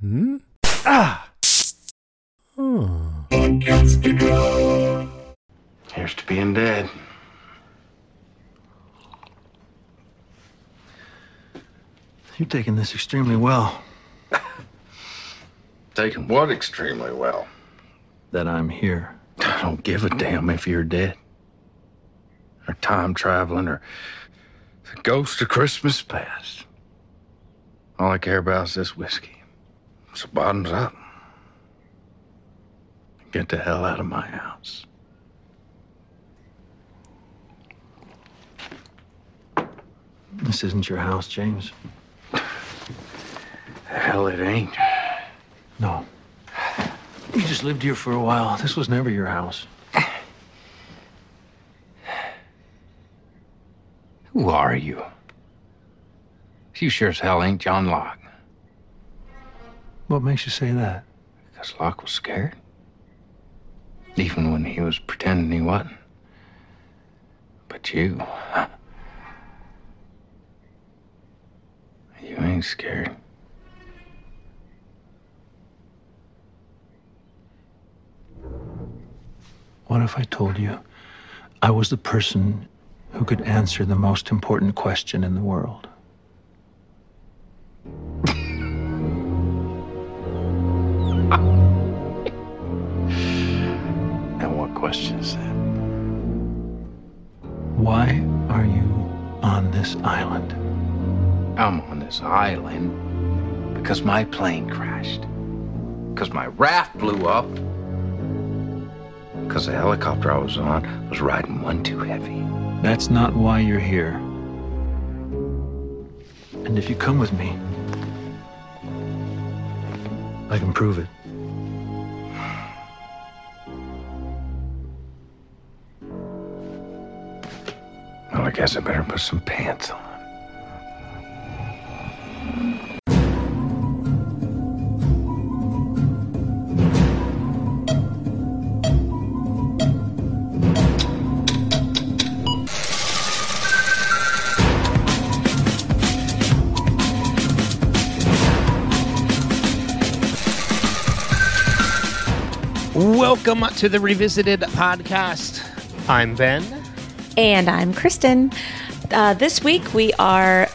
Hmm? Ah! Hmm. Here's to being dead. You're taking this extremely well. Taking what extremely well? That I'm here. I don't give a damn if you're dead. Or time traveling or the ghost of Christmas past. All I care about is this whiskey. So bottoms up. Get the hell out of my house. This isn't your house, James. Hell, it ain't. No. You just lived here for a while. This was never your house. Who are you? You sure as hell ain't John Locke. What makes you say that? Because Locke was scared. Even when he was pretending he wasn't. But you. You ain't scared. What if I told you I was the person who could answer the most important question in the world? And what question is that? Why are you on this island? I'm on this island because my plane crashed. Because my raft blew up. Because the helicopter I was on was riding one too heavy. That's not why you're here. And if you come with me, I can prove it. I guess I better put some pants on. Welcome to the Revisited podcast. I'm Ben. And I'm Kristin. Uh, this week we are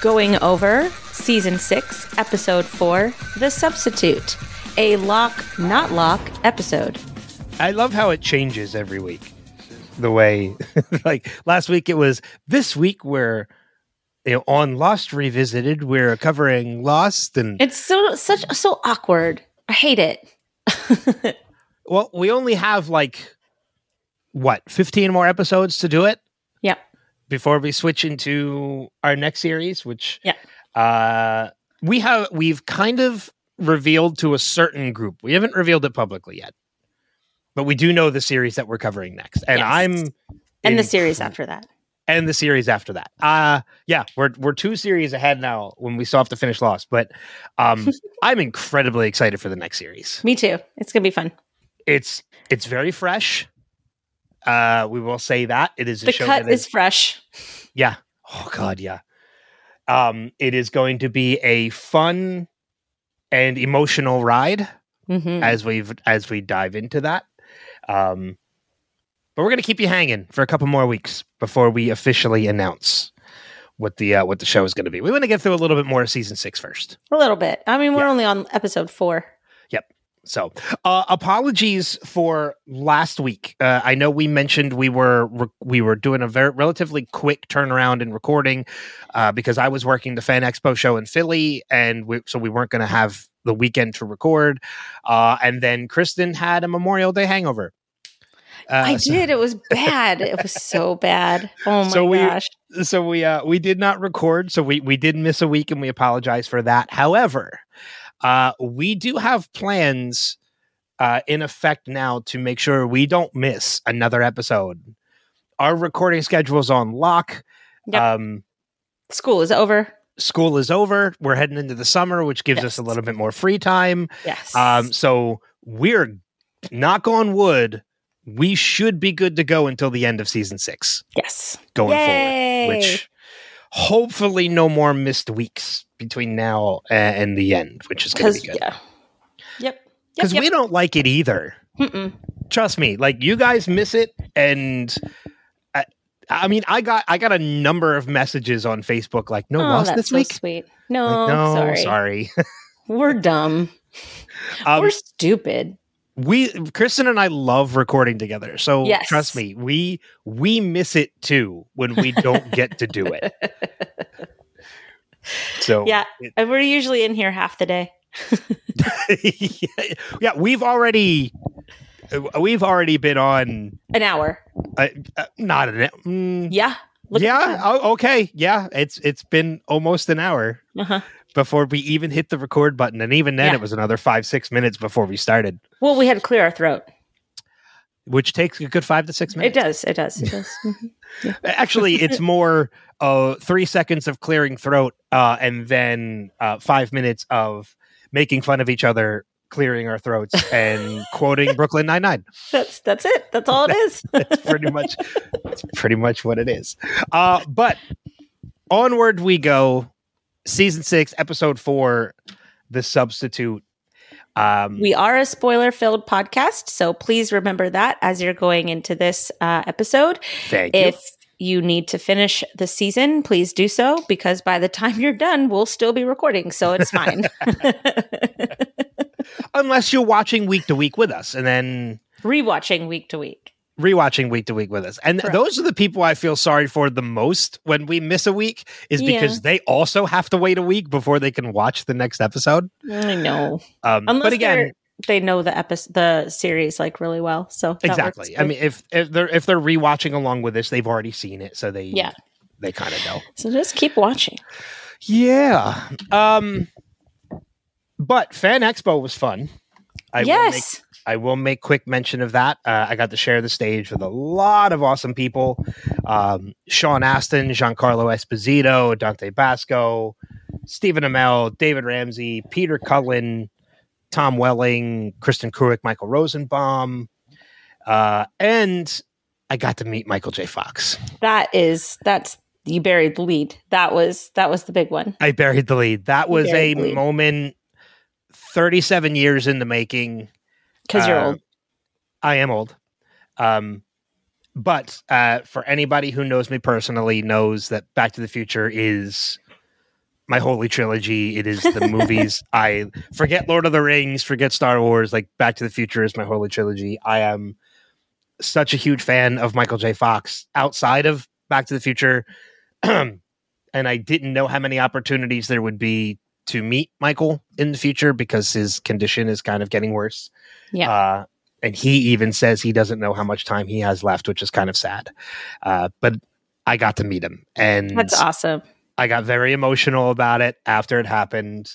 going over season six, episode four, The Substitute, a Locke, not Locke episode. I love how it changes every week. The way, like last week, it was this week we're you know, on Lost Revisited. We're covering Lost, and It's so such so awkward. I hate it. well, we only have like what 15 more episodes to do it Yep. before we switch into our next series, which Yeah. uh, we have we've kind of revealed to a certain group. We haven't revealed it publicly yet, but we do know the series that we're covering next, and Yes. I'm And the series after that. and the series after that. Uh yeah, we're we're two series ahead now when we still have to finish Lost, but um I'm incredibly excited for the next series. Me too. It's gonna be fun. It's it's very fresh. Uh we will say that. It is a The show cut that is fresh. yeah. Oh god, yeah. Um it is going to be a fun and emotional ride hmm as we've as we dive into that. Um but we're going to keep you hanging for a couple more weeks before we officially announce what the uh, what the show is going to be. We want to get through a little bit more of season six first. A little bit. I mean, we're Yeah. only on episode four. So, uh, apologies for last week. Uh, I know we mentioned we were re- we were doing a very relatively quick turnaround in recording uh, because I was working the Fan Expo show in Philly, and we, so we weren't going to have the weekend to record. Uh, and then Kristin had a Memorial Day hangover. Uh, I so- did. It was bad. it was so bad. Oh my So we- gosh. so we uh we did not record so we we did miss a week and we apologize for that however uh we do have plans uh in effect now to make sure we don't miss another episode our recording schedule is on lock Yep. um School is over. school is over we're heading into the summer which gives us a little bit more free time Yes. um so we're knock on wood we should be good to go until the end of season six yes. going Yay! forward, which hopefully no more missed weeks between now and, and the end, which is going to Because be good. yeah, yep, Because yep, we don't like it either. Mm-mm. Trust me, like you guys miss it, and I, I mean, I got I got a number of messages on Facebook like, "No oh, loss this so week." sweet. No, Like, no, sorry. sorry. we're dumb. Um, we're stupid. we Kristin and I love recording together. So Yes. trust me, we we miss it too when we don't get to do it. So Yeah, it- and we're usually in here half the day. yeah, we've already we've already been on An hour. uh, uh, not an mm, Yeah. Yeah, oh, okay. Yeah, it's it's been almost an hour. Uh-huh. before we even hit the record button and even then Yeah. it was another 5 6 minutes before we started, Well, we had to clear our throat. Which takes a good 5 to 6 minutes. It minutes. does. It does. It does. Mhm. Actually, it's more uh, three seconds of clearing throat uh, and then uh, five minutes of making fun of each other, clearing our throats, and quoting Brooklyn Nine Nine. That's that's it. That's all it is. That's pretty much that's pretty much what it is. Uh, but onward we go. Season six, episode four, the substitute. Um, We are a spoiler filled podcast, so please remember that as you're going into this uh, episode. thank you. If you need to finish the season, please do so because by the time you're done, we'll still be recording, so it's fine. Unless you're watching week to week with us, and then Rewatching week to week. Rewatching week to week with us. And Correct. those are the people I feel sorry for the most when we miss a week is Yeah. because they also have to wait a week before they can watch the next episode. I know. Um, Unless but again, they're- know the episode, the series like really well. So that works exactly. I mean, if if they're if they're rewatching along with us, they've already seen it, so they Yeah. they kind of know. so just keep watching. Yeah. Um. But Fan Expo was fun. I yes. I will make quick mention of that. Uh, I got to share the stage with a lot of awesome people. Um, Sean Astin, Giancarlo Esposito, Dante Basco, Stephen Amell, David Ramsey, Peter Cullen, Tom Welling, Kristin Kreuk, Michael Rosenbaum. Uh, and I got to meet Michael J. Fox. That is that's you buried the lead. That was that was the big one. I buried the lead. That was a buried the lead. moment 37 years in the making. Because you're Uh, old. I am old. Um, but uh, for anybody who knows me personally, knows that Back to the Future is my holy trilogy. It is the movies I forget Lord of the Rings, forget Star Wars. Like Back to the Future is my holy trilogy. I am such a huge fan of Michael J. Fox outside of Back to the Future. and I didn't know how many opportunities there would be to meet Michael in the future because his condition is kind of getting worse. Yeah. Uh, and he even says he doesn't know how much time he has left, which is kind of sad. Uh, but I got to meet him, and That's awesome. I got very emotional about it after it happened.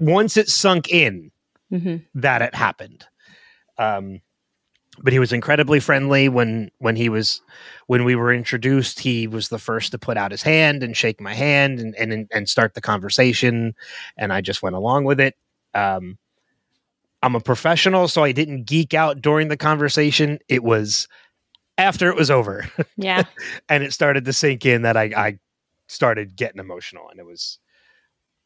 Once it sunk in hmm that it happened, um, but he was incredibly friendly when when he was when we were introduced. He was the first to put out his hand and shake my hand and and and start the conversation, and I just went along with it. Um, I'm a professional, so I didn't geek out during the conversation. It was after it was over Yeah. and it started to sink in that I, I started getting emotional and it was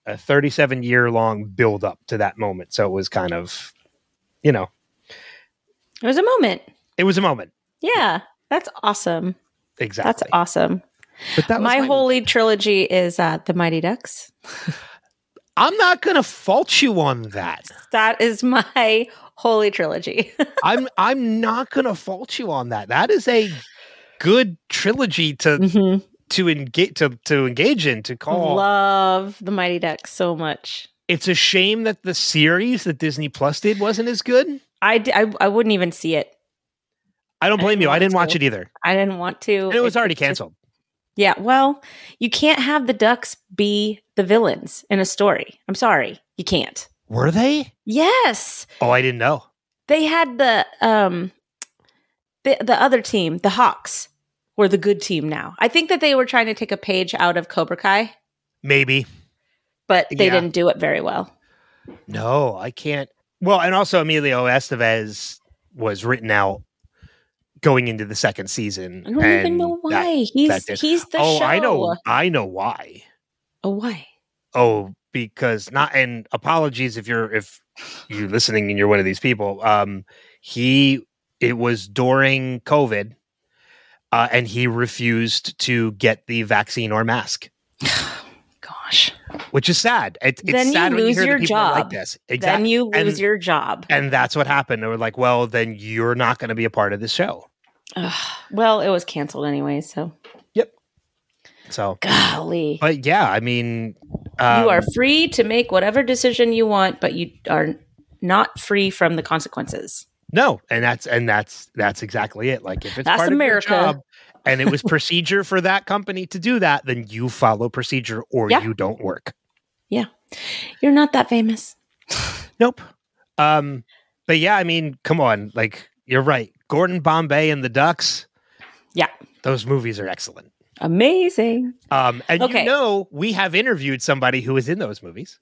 a 37 year long build up to that moment so it was kind of you know It was a moment. it was a moment Yeah. That's awesome. exactly That's awesome. but that was my holy trilogy is uh, the Mighty Ducks. i'm not gonna fault you on that That is my holy trilogy. i'm i'm not gonna fault you on that that is a good trilogy to Mhm. to engage to to engage in to call Love the Mighty Ducks so much. it's a shame that the series that disney plus did wasn't as good I, d- I, I wouldn't even see it. i don't blame didn't you i didn't watch it either I didn't want to. and it was already it's just- canceled Yeah, well, you can't have the ducks be the villains in a story. I'm sorry. You can't. were they Yes. oh i didn't know They had the um the the other team, the Hawks, were the good team now. I think that they were trying to take a page out of Cobra Kai, maybe but they Yeah. didn't do it very well. No, I can't. Well, and also Emilio Estevez was written out going into the second season. I don't even know that- why. he's that he's the oh, show. I know. I know why. Oh, why? Oh, because not and apologies if you're if you're listening and you're one of these people. Um, he it was during COVID, uh, and he refused to get the vaccine or mask, Gosh. which is sad. It, it's Then you sad when lose you hear your people are like job. this. Then you lose and, your job. and that's what happened. They were like, "Well, then you're not going to be a part of this show." Ugh. well, it was canceled anyway, so Yep. So, golly. but yeah, I mean, um, you are free to make whatever decision you want, but you are not free from the consequences. No, and that's and that's that's exactly it. Like if it's That's part America. job and it was procedure for that company to do that, then you follow procedure or Yeah. you don't work. Yeah. You're not that famous. Nope. Um, but yeah, I mean, come on, like you're right. Gordon Bombay and the Ducks. Yeah. those movies are excellent. Amazing. Um, and Okay. you know, we have interviewed somebody who was in those movies.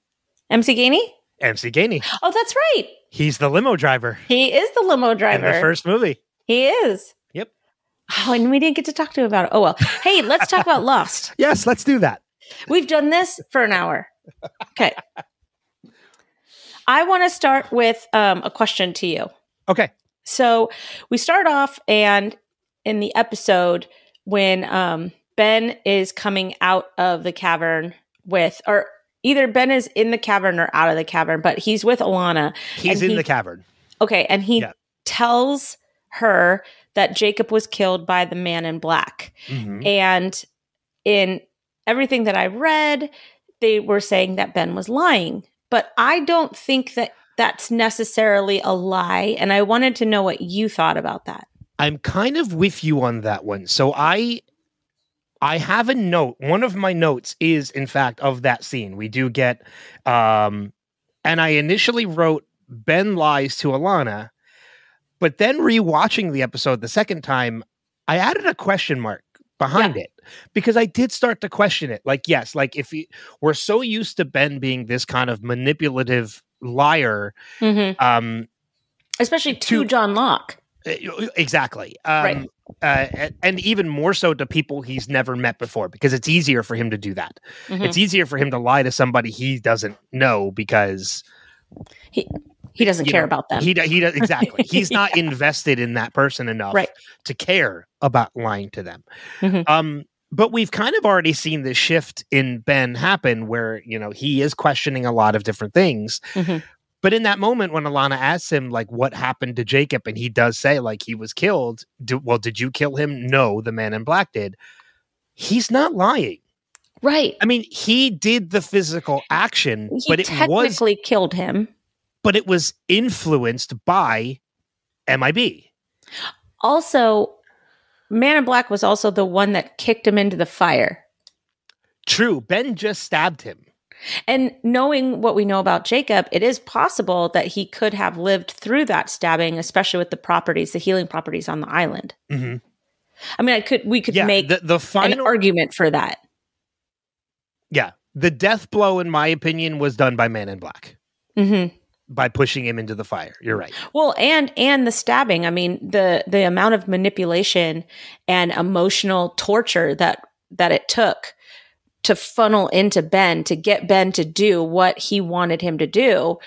MC Gainey? MC Gainey. Oh, that's right. He's the limo driver He is the limo in driver. the first movie. he is. Oh, and we didn't get to talk to him about it. Oh well. Hey, let's talk about Lost. Yes, let's do that. We've done this for an hour. Okay. I want to start with um, a question to you. Okay. So we start off, and in the episode, when um, Ben is coming out of the cavern with, or either Ben is in the cavern or out of the cavern, but he's with Ilana. He's in he- the cavern. Okay. And he Yeah. tells her that Jacob was killed by the man in black. Mhm. And in everything that I read, they were saying that Ben was lying. But I don't think that that's necessarily a lie. And I wanted to know what you thought about that. I'm kind of with you on that one. So I I have a note. One of my notes is in fact of that scene. We do get um and I initially wrote Ben lies to Ilana, but then rewatching the episode the second time, I added a question mark behind it because I did start to question it. Like, yes, like if you, we're so used to Ben being this kind of manipulative liar, um, Especially to To- John Locke. Uh, Exactly. Um, Right. Uh, and- even more so to people he's never met before, because it's easier for him to do that. Mhm. It's easier for him to lie to somebody he doesn't know because He doesn't care know, about them. he he does exactly. He's not invested in that person enough Right. to care about lying to them. Mhm. Um, but we've kind of already seen this shift in Ben happen, where you know he is questioning a lot of different things. Mhm. But in that moment, when Ilana asks him like what happened to Jacob, and he does say like he was killed. Do, well, did you kill him? No, the man in black did. He's not lying. right. I mean, he did the physical action, He but it was technically killed him. But it was influenced by MIB. Also, Man in Black was also the one that kicked him into the fire. True, Ben just stabbed him. And knowing what we know about Jacob, it is possible that he could have lived through that stabbing, especially with the properties, the healing properties on the island. hmm I mean, I could we could Yeah, make the, the an final. argument for that. yeah, the death blow, in my opinion, was done by Man in Black hmm by pushing him into the fire. You're right. Well, and and the stabbing. I mean, the the amount of manipulation and emotional torture that that it took to funnel into Ben to get Ben to do what he wanted him to do.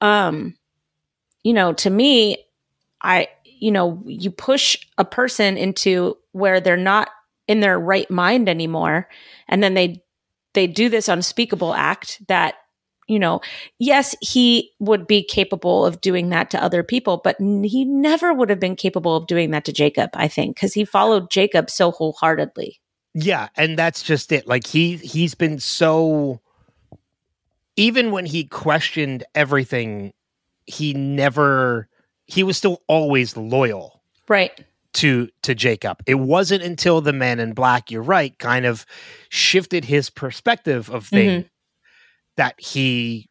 Um, you know, to me, I you know, you push a person into where they're not in their right mind anymore, and then they they do this unspeakable act that you know yes, he would be capable of doing that to other people, but he never would have been capable of doing that to Jacob, I think, because he followed Jacob so wholeheartedly. Yeah, and that's just it. Like he he's been so. Even when he questioned everything, he never. He was still always loyal Right. to to Jacob. It wasn't until the man in black, you're right, kind of shifted his perspective of mm-hmm. things that he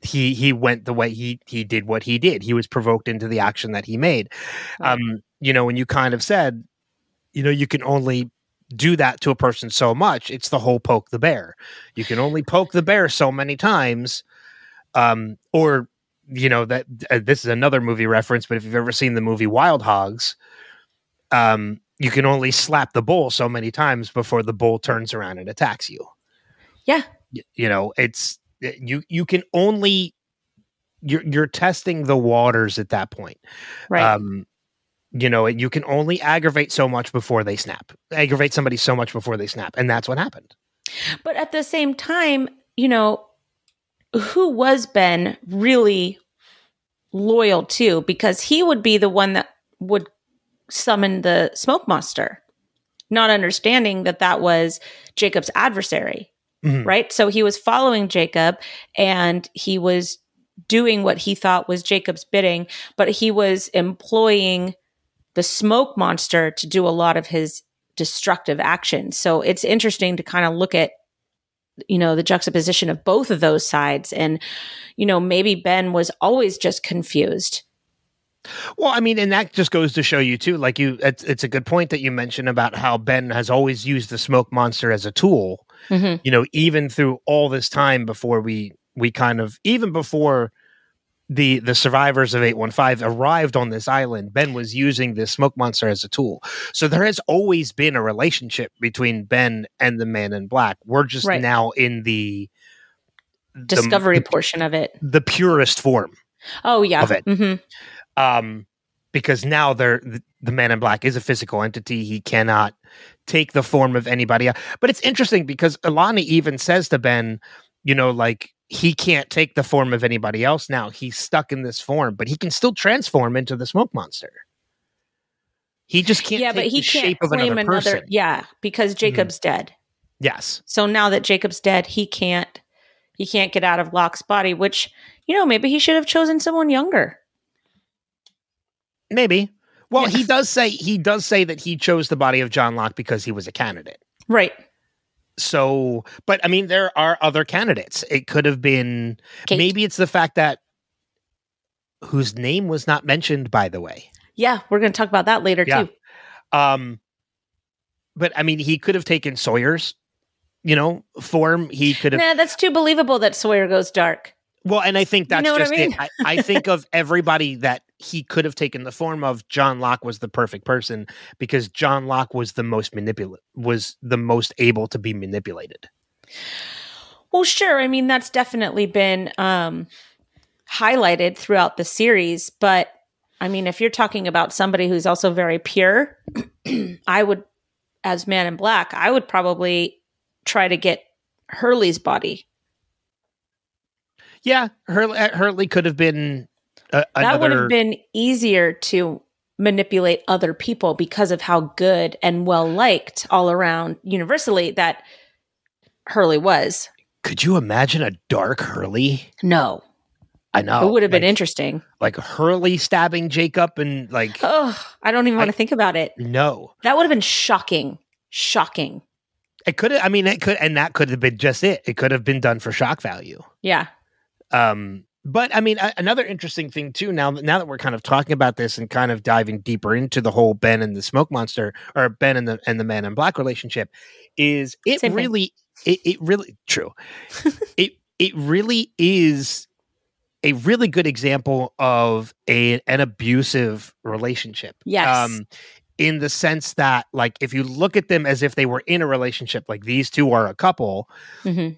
he he went the way he he did what he did. He was provoked into the action that he made. Um, you know, when you kind of said, you know, you can only do that to a person so much. It's the whole poke the bear. You can only poke the bear so many times. Um, or you know that uh, this is another movie reference, but if you've ever seen the movie Wild Hogs, um, you can only slap the bull so many times before the bull turns around and attacks you. Yeah. You know, it's you you can only you're you're testing the waters at that point. Right. Um, you know, you can only aggravate so much before they snap. Aggravate somebody so much before they snap, and that's what happened. but at the same time, you know, who was Ben really loyal to? Because he would be the one that would summon the smoke monster, not understanding that that was Jacob's adversary. Mhm. right? So he was following Jacob and he was doing what he thought was Jacob's bidding, but he was employing the smoke monster to do a lot of his destructive actions. So it's interesting to kind of look at you know the juxtaposition of both of those sides and you know maybe Ben was always just confused. Well, I mean, and that just goes to show you too. Like you, it's, it's a good point that you mentioned about how Ben has always used the smoke monster as a tool. Mhm. You know, even through all this time before we we kind of even before the the survivors of 815 arrived on this island ben was using this smoke monster as a tool so there has always been a relationship between ben and the man in black we're just Right. now in the Discovery the, portion of it. the purest form Oh yeah. of it. hmm um because now they're the, the man in black is a physical entity he cannot take the form of anybody else but it's interesting because Ilana even says to Ben you know like he can't take the form of anybody else now he's stuck in this form but he can still transform into the smoke monster he just can't Yeah, take but he the can't shape of claim another another. person Yeah, because mm-hmm. Jacob's dead. yes So now that Jacob's dead, he can't he can't get out of Locke's body, which, you know, maybe he should have chosen someone younger. maybe well Yeah. he does say he does say that he chose the body of John Locke because he was a candidate Right. so but i mean there are other candidates it could have been Kate. maybe it's the fact that whose name was not mentioned by the way Yeah, we're going to talk about that later Yeah. too. um but i mean he could have taken sawyer's you know form he could have Nah, that's too believable that Sawyer goes dark. Well and i think You that's know what I just mean? it I, I think of everybody that he could have taken the form of john locke was the perfect person because john locke was the most manipul was the most able to be manipulated Well, sure. I mean, that's definitely been um highlighted throughout the series, but I mean, if you're talking about somebody who's also very pure, I would as Man in Black, I would probably try to get Hurley's body. Yeah hurley, hurley could have been uh, that would have been easier to manipulate other people because of how good and well liked all around universally that Hurley was. Could you imagine a dark Hurley? No, I know. it would have been like, interesting. Like Hurley stabbing Jacob and like Oh, I don't even want to think about it. no. That would have been shocking. Shocking. It could have I mean it could and that could have been just it. It could have been done for shock value. Yeah. Um but I mean a- another interesting thing too now that now that we're kind of talking about this and kind of diving deeper into the whole Ben and the smoke monster or Ben and the and the man in black relationship is it Same really it, it really true. it it really is a really good example of a an abusive relationship. Yes. Um, in the sense that like if you look at them as if they were in a relationship like these two are a couple Mhm.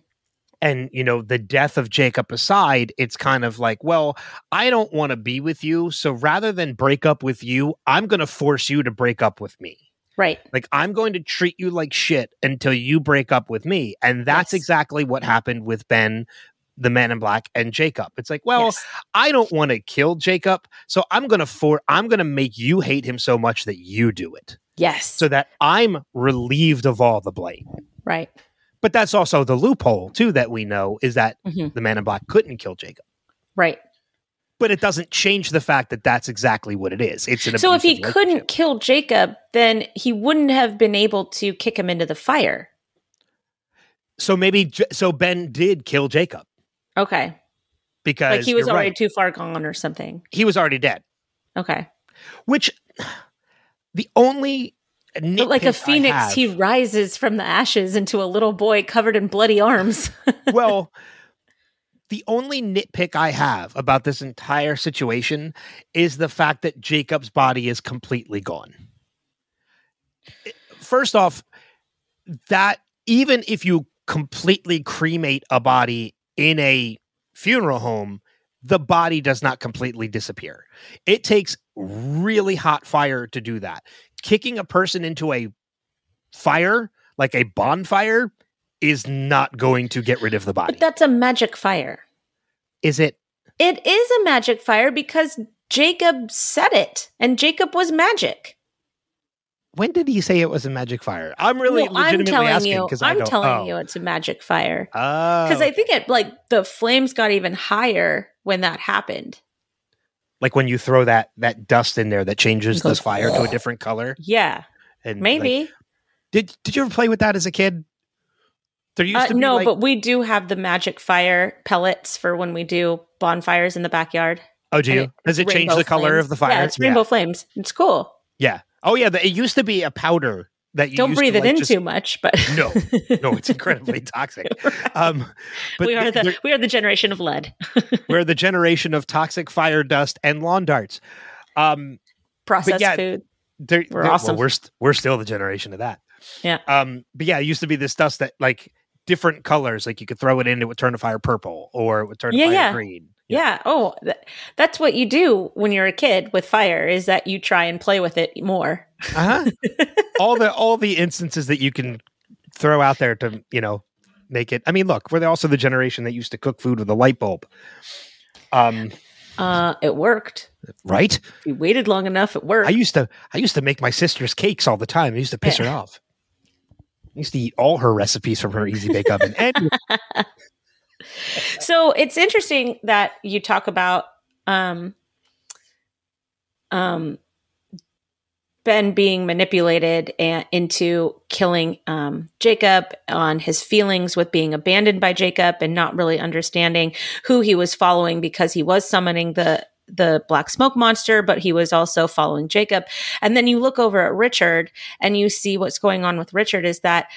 And you know the death of Jacob aside it's kind of like well I don't want to be with you so rather than break up with you I'm going to force you to break up with me Right. like I'm going to treat you like shit until you break up with me and that's Yes. exactly what happened with Ben the man in black and Jacob it's like well Yes. I don't want to kill Jacob, so I'm gonna for I'm gonna make you hate him so much that you do it, Yes. so that I'm relieved of all the blame. right. But that's also the loophole too that we know is that Mhm. the man in black couldn't kill Jacob, Right. but it doesn't change the fact that that's exactly what it is. It's an So if he couldn't kill Jacob, then he wouldn't have been able to kick him into the fire. so maybe so Ben did kill Jacob Okay. because Like he was already right, too far gone or something. he was already dead. Okay. Which the only But like a phoenix, he rises from the ashes into a little boy covered in bloody arms. well, the only nitpick I have about this entire situation is the fact that Jacob's body is completely gone. First off, that even if you completely cremate a body in a funeral home, the body does not completely disappear. It takes really hot fire to do that. Kicking a person into a fire, like a bonfire, is not going to get rid of the body. But that's a magic fire. Is it? It is a magic fire because Jacob said it, and Jacob was magic. When did he say it was a magic fire? I'm really Well, I'm telling asking you, because I I'm don't. telling oh. you, it's a magic fire. Oh, Because I think it like the flames got even higher when that happened. Like when you throw that that dust in there that changes It goes, the fire to a different color. Yeah, And like, maybe. did did you ever play with that as a kid? There used Uh, to be no, like, but we do have the magic fire pellets for when we do bonfires in the backyard. oh, do you? it- Does it it's change the color flames. of the fire? Yeah, it's rainbow flames. It's cool. Yeah. Oh yeah. The, it used to be a powder that you Don't used to, breathe it like, in just- too much, but No, no, it's incredibly toxic. Um, but we are the we are the generation of lead. we're the generation of toxic fire dust and lawn darts. Um, Processed yeah, food. they're, We're they're- well, awesome. we're st- we're still the generation of that. Yeah. Um, but yeah, it used to be this dust that like different colors, like you could throw it in, it would turn a fire purple, or it would turn Yeah, a fire yeah. green. Yeah. Oh, th- that's what you do when you're a kid with fire. Is that you try and play with it more. Uh-huh. all the all the instances that you can throw out there to you know make it. I mean, look, we're also the generation that used to cook food with a light bulb. Um, Uh, it worked. right. If you waited long enough, it worked. I used to I used to make my sister's cakes all the time. I used to piss her off. I used to eat all her recipes from her easy bake oven. And so it's interesting that you talk about um um Ben being manipulated and into killing um, Jacob on his feelings with being abandoned by Jacob and not really understanding who he was following because he was summoning the the black smoke monster, but he was also following Jacob. And then you look over at Richard and you see what's going on with Richard is that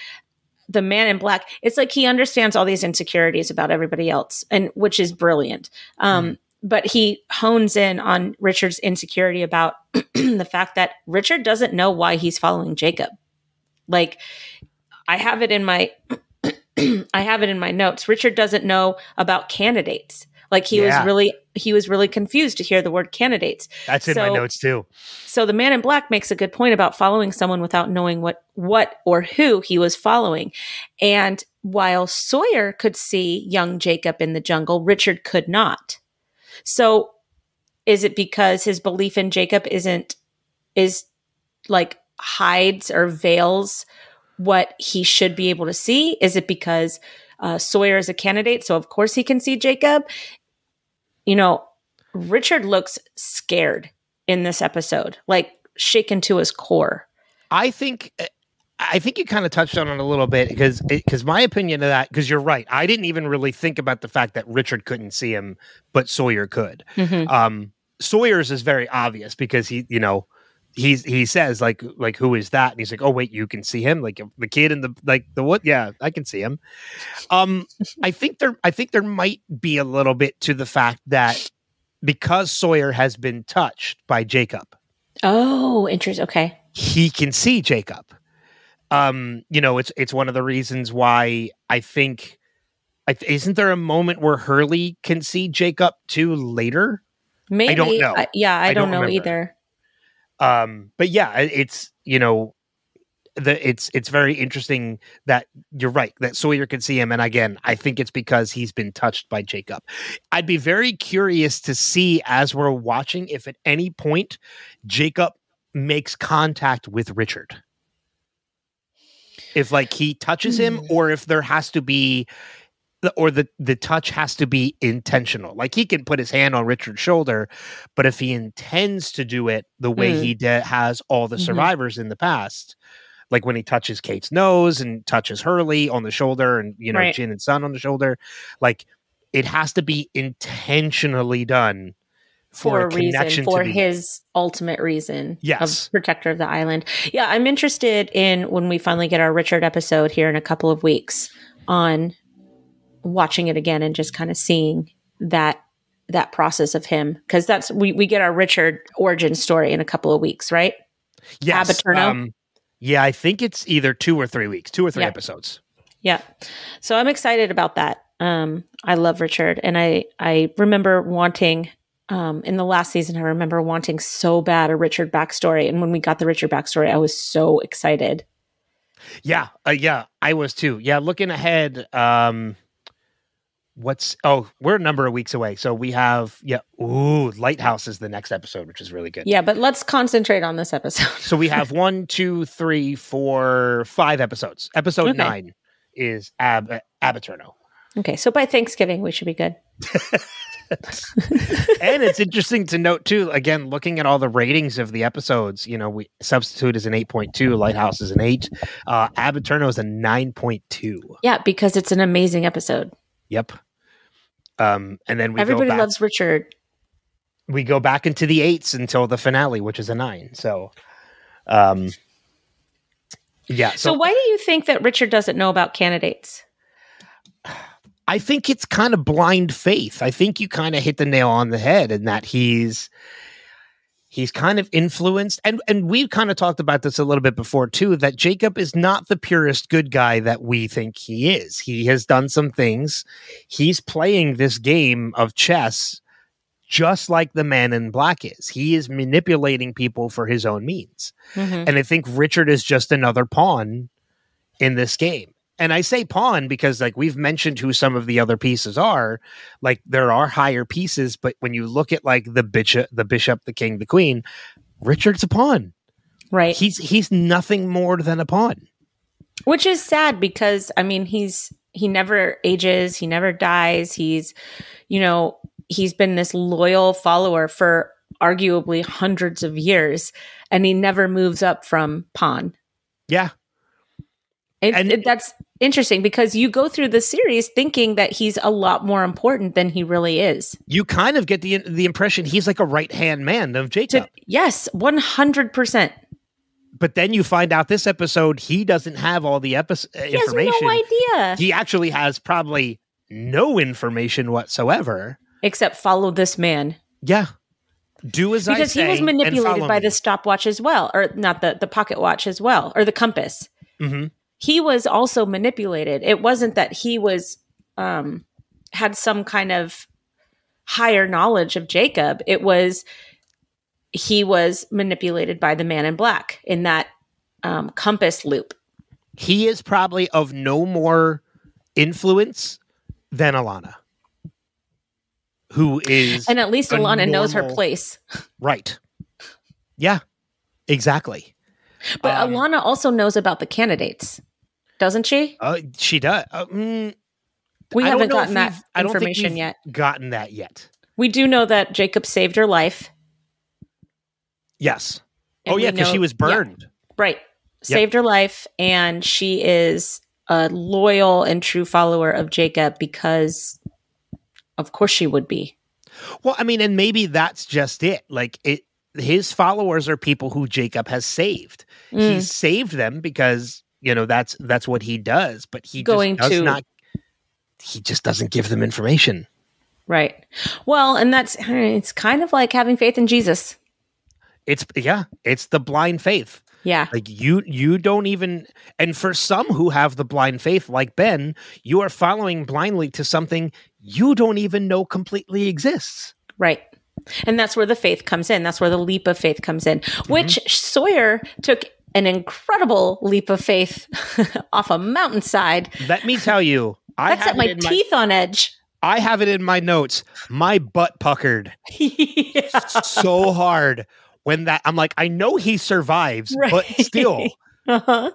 the man in black. It's like he understands all these insecurities about everybody else and which is brilliant. Um but he hones in on richard's insecurity about the fact that richard doesn't know why he's following jacob. Like i have it in my i have it in my notes. Richard doesn't know about candidates like he Yeah. was really he was really confused to hear the word candidates that's in my notes too. so the man in black makes a good point about following someone without knowing what what or who he was following. And while Sawyer could see young Jacob in the jungle, Richard could not. So is it because his belief in Jacob isn't is like hides or veils what he should be able to see? Is it because uh, Sawyer is a candidate, so of course he can see Jacob? You know, Richard looks scared in this episode, like shaken to his core. I think I think you kind of touched on it a little bit because because my opinion of that because you're right. I didn't even really think about the fact that Richard couldn't see him, but Sawyer could. Mhm. Um, Sawyer's is very obvious because he, you know, he's he says like like who is that? And he's like, oh wait, you can see him, like the kid in the like the what? Yeah, I can see him. Um, I think there I think there might be a little bit to the fact that because Sawyer has been touched by Jacob, Oh, interesting. Okay. he can see Jacob. Um, you know, it's it's one of the reasons why I think I, isn't there a moment where Hurley can see Jacob too later? Maybe. i don't know. yeah, I, I don't, don't know remember. either. Um, but yeah, it's you know, the it's it's very interesting that you're right that Sawyer can see him, and again, I think it's because he's been touched by Jacob. I'd be very curious to see as we're watching if at any point Jacob makes contact with Richard. If like he touches him, Hmm. or if there has to be or the the touch has to be intentional. Like he can put his hand on Richard's shoulder, but if he intends to do it the way Mm. he de- has all the Mhm. survivors in the past, like when he touches Kate's nose and touches Hurley on the shoulder, and you know Right. Jin and Sun on the shoulder, like it has to be intentionally done for, For a a reason, for his ultimate reason Yes. of protector of the island. Yeah, I'm interested in when we finally get our Richard episode here in a couple of weeks on watching it again and just kind of seeing that that process of him because that's we we get our Richard origin story in a couple of weeks, right? yes, um, yeah, I think it's either two or three weeks, two or three Yeah. episodes. Yeah. So I'm excited about that. um, I love Richard, and I I remember wanting um, in the last season. I remember wanting so bad a Richard backstory, and when we got the Richard backstory, I was so excited. Yeah, uh, yeah, I was too. Yeah, looking ahead. Um, what's oh, we're a number of weeks away, so we have yeah. Ooh, Lighthouse is the next episode, which is really good. Yeah, but let's concentrate on this episode. So we have one, two, three, four, five episodes. Episode Okay. nine is Ab Abaterno. okay, so by Thanksgiving we should be good. and it's interesting to note too again looking at all the ratings of the episodes you know we substitute is an 8.2 lighthouse is an 8 uh Ab Aeterno is a 9.2 Yeah, because it's an amazing episode. yep um and then we Everybody go back, loves Richard. we go back into the eights until the finale which is a 9 so um yeah So, so, why do you think that Richard doesn't know about candidates? I think it's kind of blind faith. I think you kind of hit the nail on the head in that he's he's kind of influenced and and we've kind of talked about this a little bit before too that Jacob is not the purest good guy that we think he is. He has done some things. He's playing this game of chess just like the man in black is. He is manipulating people for his own means. Mhm. And I think Richard is just another pawn in this game. And I say pawn because like we've mentioned who some of the other pieces are. Like there are higher pieces, but when you look at like the bishop, the bishop, the king, the queen, Richard's a pawn. Right. He's he's nothing more than a pawn. Which is sad because I mean he's he never ages, he never dies. He's you know, he's been this loyal follower for arguably hundreds of years and he never moves up from pawn. Yeah. It, And- it- that's interesting because you go through the series thinking that he's a lot more important than he really is. You kind of get the the impression he's like a right hand man of Jacob. To, yes, 100%. but then you find out this episode he doesn't have all the episode has information. no idea. He actually has probably no information whatsoever. Except follow this man. Yeah. Do as I because he was manipulated by me. the stopwatch as well or not the the pocket watch as well or the compass Mhm. He was also manipulated it wasn't that he was um had some kind of higher knowledge of jacob it was he was manipulated by the man in black in that um, compass loop He is probably of no more influence than Ilana, who is and at least ilana knows her place right. Yeah, exactly. But Um, ilana also knows about the candidates doesn't she Uh, she does. Uh, mm, we I haven't gotten that we've- I don't think information yet Gotten that yet? we do know that jacob saved her life Yes. And oh yeah, because she was yeah. burned. Right. Saved her life. And she is a loyal and true follower of Jacob because, of course, she would be. Well, I mean, and maybe that's just it. Like it, his followers are people who Jacob has saved. Mm. He's saved them because you know that's that's what he does. But he Going just does to- not. He just doesn't give them information. Right. Well, and that's, it's kind of like having faith in Jesus. It's yeah, it's the blind faith. Yeah. Like you, you don't even. And for some who have the blind faith, like Ben, you are following blindly to something you don't even know completely exists. Right. And that's where the faith comes in. That's where the leap of faith comes in, Mm-hmm. which Sawyer took an incredible leap of faith off a mountainside. Let me tell you, I That set my teeth on edge. I have it in my notes. My butt puckered yeah. so hard when that I'm like, I know he survives, but still, Uh-huh.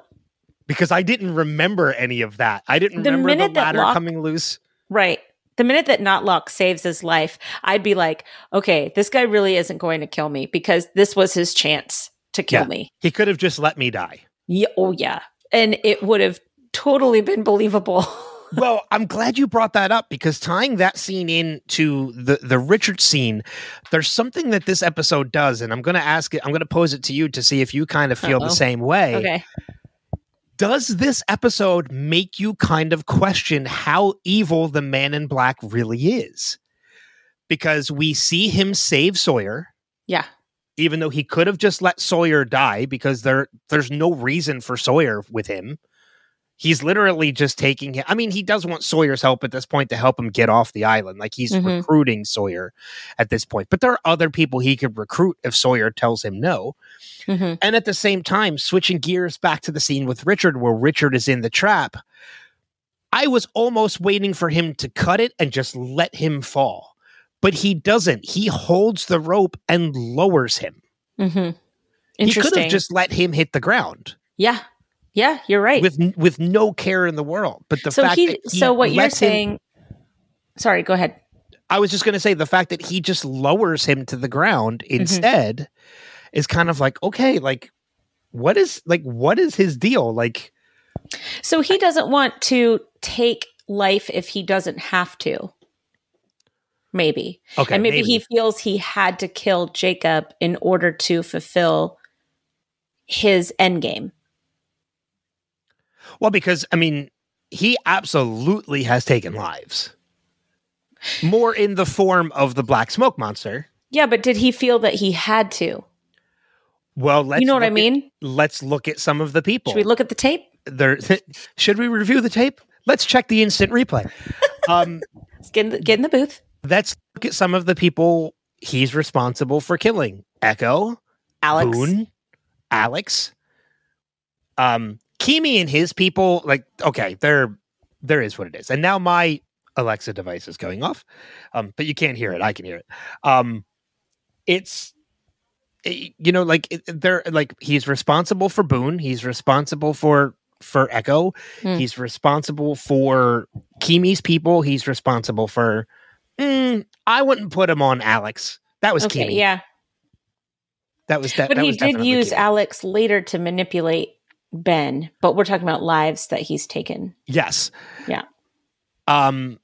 because I didn't remember any of that. I didn't The remember the ladder Locke- coming loose. Right. The minute that Notlock saves his life, I'd be like, okay, this guy really isn't going to kill me because this was his chance to kill Yeah. me. He could have just let me die. Yeah, oh, yeah. And it would have totally been believable. well, I'm glad you brought that up because tying that scene into the the Richard scene, there's something that this episode does, and I'm going to ask it. I'm going to pose it to you to see if you kind of feel Uh-oh. the same way. okay. Does this episode make you kind of question how evil the man in black really is? Because we see him save Sawyer, Yeah. even though he could have just let Sawyer die because there there's no reason for Sawyer with him. He's literally just taking him. I mean, he does want Sawyer's help at this point to help him get off the island. Like he's Mhm. recruiting Sawyer at this point. But there are other people he could recruit if Sawyer tells him no. Mhm. And at the same time, switching gears back to the scene with Richard, where Richard is in the trap, I was almost waiting for him to cut it and just let him fall. But he doesn't. He holds the rope and lowers him. Mm-hmm. He could have just let him hit the ground yeah. Yeah, you're right. with with no care in the world. But the so fact he, that he so what you're lets him- saying Sorry, go ahead. I was just going to say the fact that he just lowers him to the ground Mm-hmm. instead is kind of like okay, like what is like what is his deal? Like So he doesn't want to take life if he doesn't have to. Maybe. okay, and maybe, he feels he had to kill Jacob in order to fulfill his end game. Well, because I mean, he absolutely has taken lives. More in the form of the black smoke monster. Yeah, but did he feel that he had to? Well, let's you know what I look at- mean? let's look at some of the people. Should we look at the tape? there should we review the tape? Let's check the instant replay. Um, Let's get in the, get in the booth. let's look at some of the people he's responsible for killing. Eko, Alex. Boone, Alex, um, Keamy and his people. Like, okay, there, there is what it is. And now my Alexa device is going off, um, but you can't hear it. I can hear it. Um, it's, eh, you know, like it- they're like he's responsible for Boone. He's responsible for for Eko. Hmm. He's responsible for Keamy's people. He's responsible for. Mm, I wouldn't put him on Alex. That was Okay, Keamy. yeah. That was that. But that he did use Keamy. Alex later to manipulate Ben, but we're talking about lives that he's taken. Yes. Yeah. Um.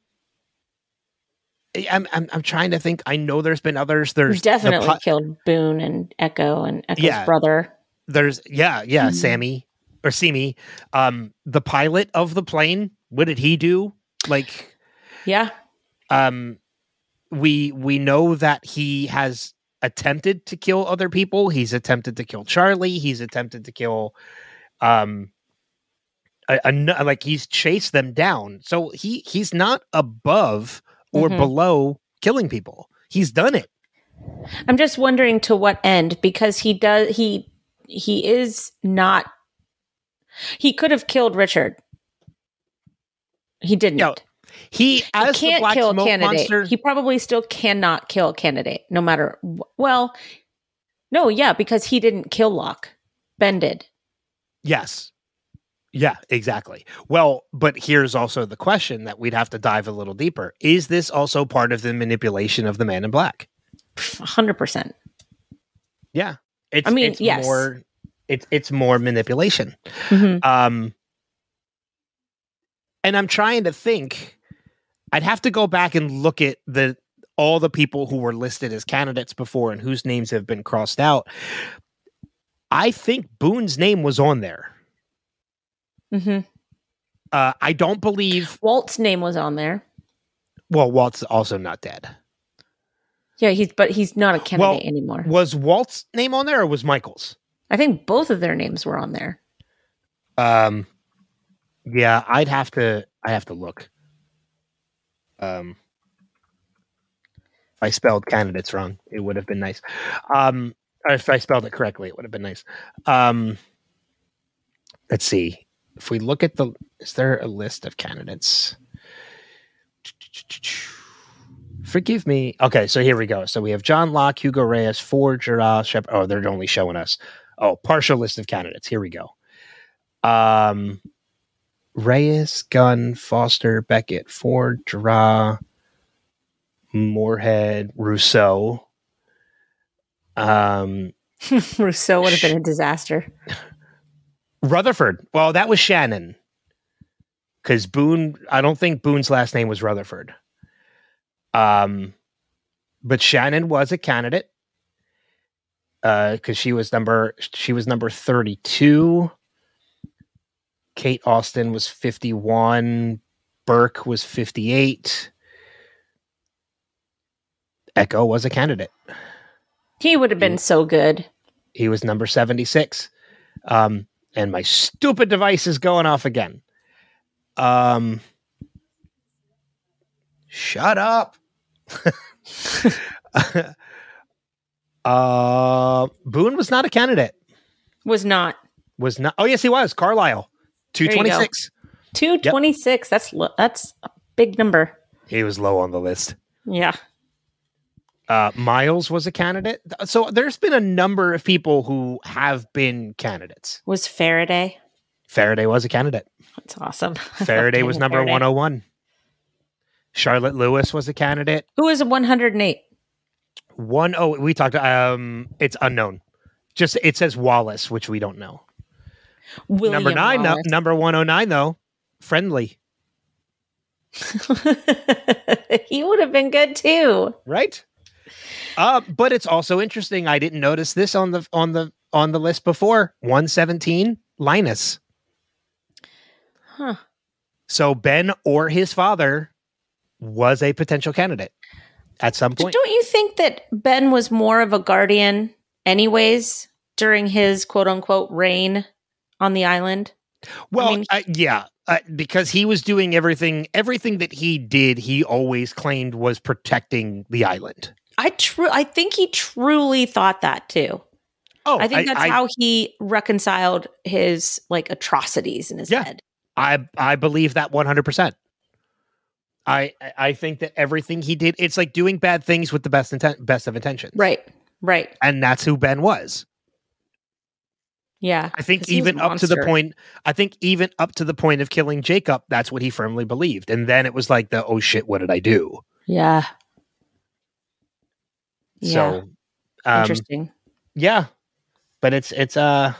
I'm, I'm I'm trying to think. I know there's been others. There's He's the definitely killed Boone and Eko and Eko's Yeah. brother. there's yeah yeah Mhm. Sammy or Simi. Um, the pilot of the plane. What did he do? Like, Yeah. um, we we know that he has attempted to kill other people. He's attempted to kill Charlie. He's attempted to kill, um, a, a like he's chased them down. So he he's not above or Mhm. below killing people. He's done it. I'm just wondering to what end because he does he he is not he could have killed Richard. He didn't. No, He he as the can't black kill a smoke candidate. monster. He probably still cannot kill a candidate, no matter. Well, no, yeah, because he didn't kill Locke. Ben did. Yes. Yeah, exactly. Well, but here's also the question that we'd have to dive a little deeper. Is this also part of the manipulation of the man in black? hundred percent. Yeah. It's I mean, it's yes. more it's it's more manipulation. Mm-hmm. Um and I'm trying to think I'd have to go back and look at the all the people who were listed as candidates before and whose names have been crossed out. I think Boone's name was on there. Mm-hmm. Uh, I don't believe. Walt's name was on there. Well, Walt's also not dead. Yeah, he's but he's not a candidate Well, anymore. Was Walt's name on there or was Michael's? I think both of their names were on there. Um, yeah, I'd have to. I have to look. Um, if I spelled candidates wrong, it would have been nice. Um, if I spelled it correctly, it would have been nice. Um, let's see. If we look at the, is there a list of candidates? Forgive me. Okay, so here we go. So we have John Locke, Hugo Reyes, Ford, Jarrah, Shep. Oh, they're only showing us. Oh, partial list of candidates. Here we go. Um, Reyes, Gunn, Foster, Beckett, Ford, Jarrah, Moorhead, Rousseau. Um, Rousseau would have been a disaster. Rutherford. Well, that was Shannon. Because Boone, I don't think Boone's last name was Rutherford. Um, but Shannon was a candidate. Uh, because she was number she was number thirty-two. Kate Austin was fifty-one. Burke was fifty-eight. Eko was a candidate. He would have been so good. He was number 76. Um, and my stupid device is going off again. Um, shut up. uh, Boone was not a candidate. Was not Was not. Oh yes, he was. Carlyle, two twenty six. two twenty six. That's lo- that's a big number. He was low on the list. Yeah. Uh, Miles was a candidate. So there's been a number of people who have been candidates. Was Faraday? Faraday was a candidate. That's awesome. Faraday was number Faraday. 101. Charlotte Lewis was a candidate. Who was one hundred and eight? One oh, we talked. Um, it's unknown. Just it says Wallace, which we don't know. number nine, no, number one oh nine though, friendly, he would have been good too. right? Uh, but it's also interesting. I didn't notice this on the on the on the list before. One seventeen, Linus. Huh. So Ben or his father was a potential candidate at some point. Don't you think that Ben was more of a guardian, anyways, during his quote unquote reign on the island? Well, mean- uh, yeah, uh, because he was doing everything. Everything that he did, he always claimed was protecting the island. I true. I think he truly thought that too. Oh, I think that's I, how he reconciled his like atrocities in his Yeah. head. I I believe that one hundred percent. I I think that everything he did, it's like doing bad things with the best intent, best of intentions, Right. Right. And that's who Ben was. Yeah. I think 'Cause he was a even up to the point, I think even up to the point of killing Jacob, that's what he firmly believed. And then it was like the oh shit, what did I do? Yeah. Yeah. So, um, Interesting. yeah, but it's it's uh.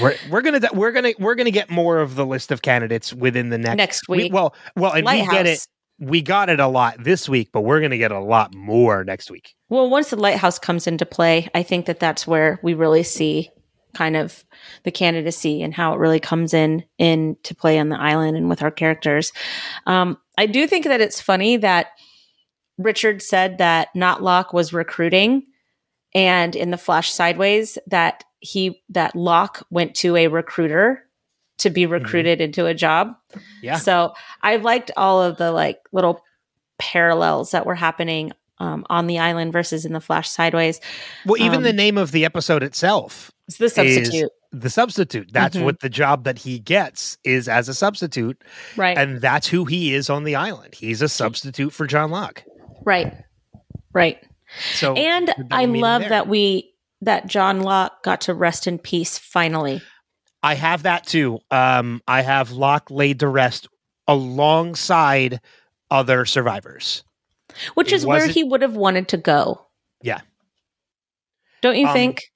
We're, we're gonna we're gonna we're gonna get more of the list of candidates within the next Next we- week. well, well, and we get it. We got it a lot this week, but we're gonna get a lot more next week. Well, once the lighthouse comes into play, I think that that's where we really see kind of the candidacy and how it really comes in in to play on the island and with our characters. Um, I do think that it's funny that Richard said that not Locke was recruiting, and in the Flash Sideways that he that Locke went to a recruiter to be recruited into a job. Yeah. So I liked all of the like little parallels that were happening um, on the island versus in the Flash Sideways. Well, even Um, the name of the episode itself, It's the substitute, the substitute. That's Mhm. what the job that he gets is as a substitute, right? and that's who he is on the island. He's a substitute for John Locke. Right, right. So, and I love that we that John Locke got to rest in peace finally. I have that too. Um, I have Locke laid to rest alongside other survivors. which It is where he would have wanted to go. Yeah. Don't you Um, think?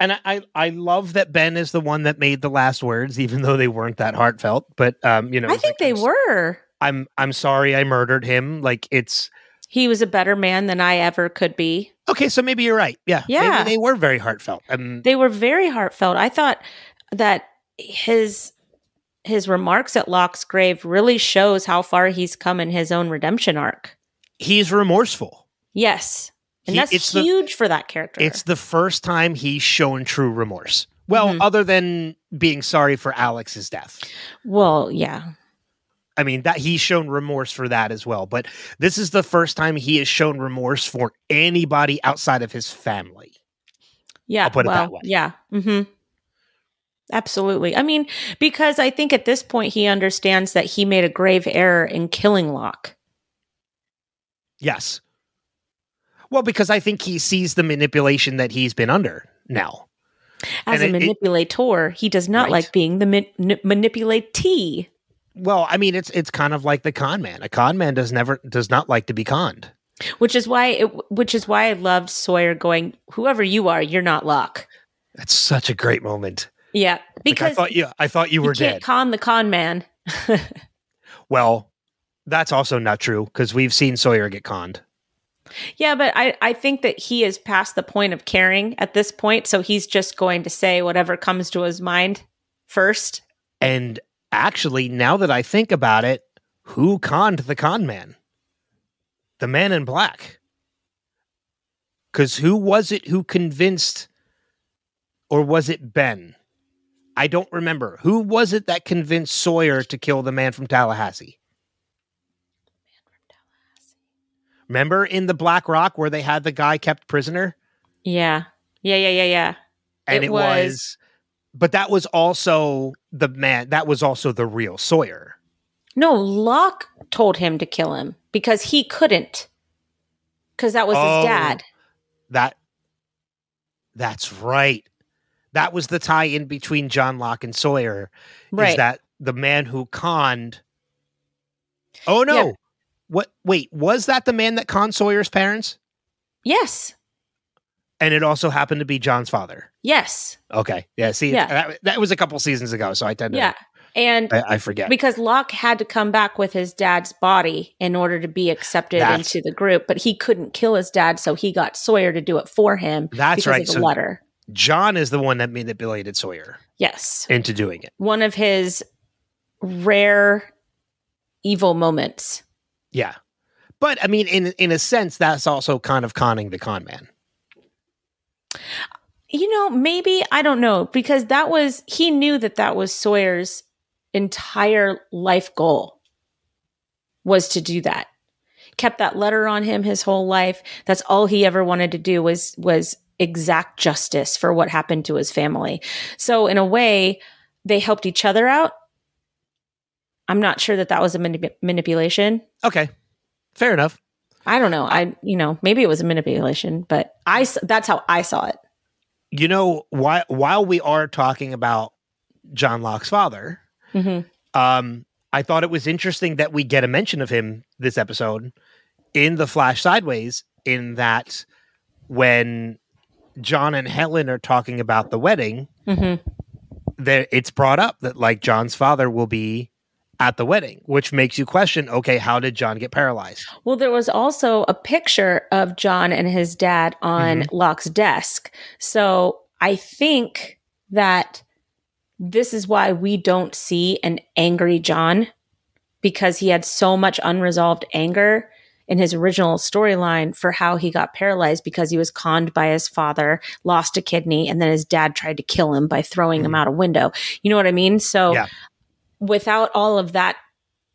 And I, I, I love that Ben is the one that made the last words, even though they weren't that heartfelt. But um, you know, I think like, they I'm were. I'm I'm sorry I murdered him. Like it's He was a better man than I ever could be. okay. So maybe you're right. Yeah, Yeah. Maybe they were very heartfelt. Um, They were very heartfelt. I thought that his his remarks at Locke's grave really shows how far he's come in his own redemption arc. he's remorseful. Yes. And He- that's it's the- huge for that character. It's the first time he's shown true remorse. Well, Mhm. other than being sorry for Alex's death. well, yeah. I mean that he's shown remorse for that as well. But this is the first time he has shown remorse for anybody outside of his family. Yeah. I'll put it well, that way. Yeah. hmm Absolutely. I mean, because I think at this point he understands that he made a grave error in killing Locke. Yes. Well, because I think he sees the manipulation that he's been under now. As And a it- it- manipulator, he does not Right. like being the ma-. Well, I mean, it's it's kind of like the con man. A con man does never does not like to be conned. which is why it, which is why I loved Sawyer going, "Whoever you are, you're not Locke." That's such a great moment. Yeah, Like, I because thought you I thought you you were can't dead. con the con man. well, that's also not true because we've seen Sawyer get conned. yeah, but I I think that he is past the point of caring at this point, so he's just going to say whatever comes to his mind first. And actually, now that I think about it, who conned the con man? The man in black. Because who was it who convinced, or was it Ben? I don't remember. Who was it that convinced Sawyer to kill the man from Tallahassee? Remember in the Black Rock where they had the guy kept prisoner? Yeah. Yeah, yeah, yeah, yeah. And It it, was, was- but that was also the man that was also the real Sawyer. No, Locke told him to kill him because he couldn't. Because that was Oh, his dad. That that's right. That was the tie in between John Locke and Sawyer. Right. Is that the man who conned Oh no. Yeah. What wait, was that the man that conned Sawyer's parents? yes. And it also happened to be John's father. Yes. Okay. Yeah. See, Yeah. That, that was a couple seasons ago, so I tend to Yeah. And I, I forget. because Locke had to come back with his dad's body in order to be accepted That's- into the group, but he couldn't kill his dad, so he got Sawyer to do it for him. That's because right. Of the So letter. John is the one that manipulated Sawyer Yes. into doing it. One of his rare evil moments. Yeah. But I mean, in in a sense, that's also kind of conning the con man. You know, maybe I don't know because that was he knew that that was Sawyer's entire life goal was to do that. Kept that letter on him his whole life. That's all he ever wanted to do was was exact justice for what happened to his family. So in a way, they helped each other out. I'm not sure that that was a manip- manipulation. Okay. Fair enough. I don't know. I you know, maybe it was a manipulation, but I that's how I saw it. You know, while while we are talking about John Locke's father, Mhm. um, I thought it was interesting that we get a mention of him this episode in the Flash Sideways. In that, when John and Helen are talking about the wedding, Mhm. there it's brought up that like John's father will be at the wedding, which makes you question, okay, how did John get paralyzed? Well, there was also a picture of John and his dad on Mm-hmm. Locke's desk. So I think that this is why we don't see an angry John because he had so much unresolved anger in his original storyline for how he got paralyzed because he was conned by his father, lost a kidney, and then his dad tried to kill him by throwing him Mhm. out a window. You know what I mean? So Yeah. Without all of that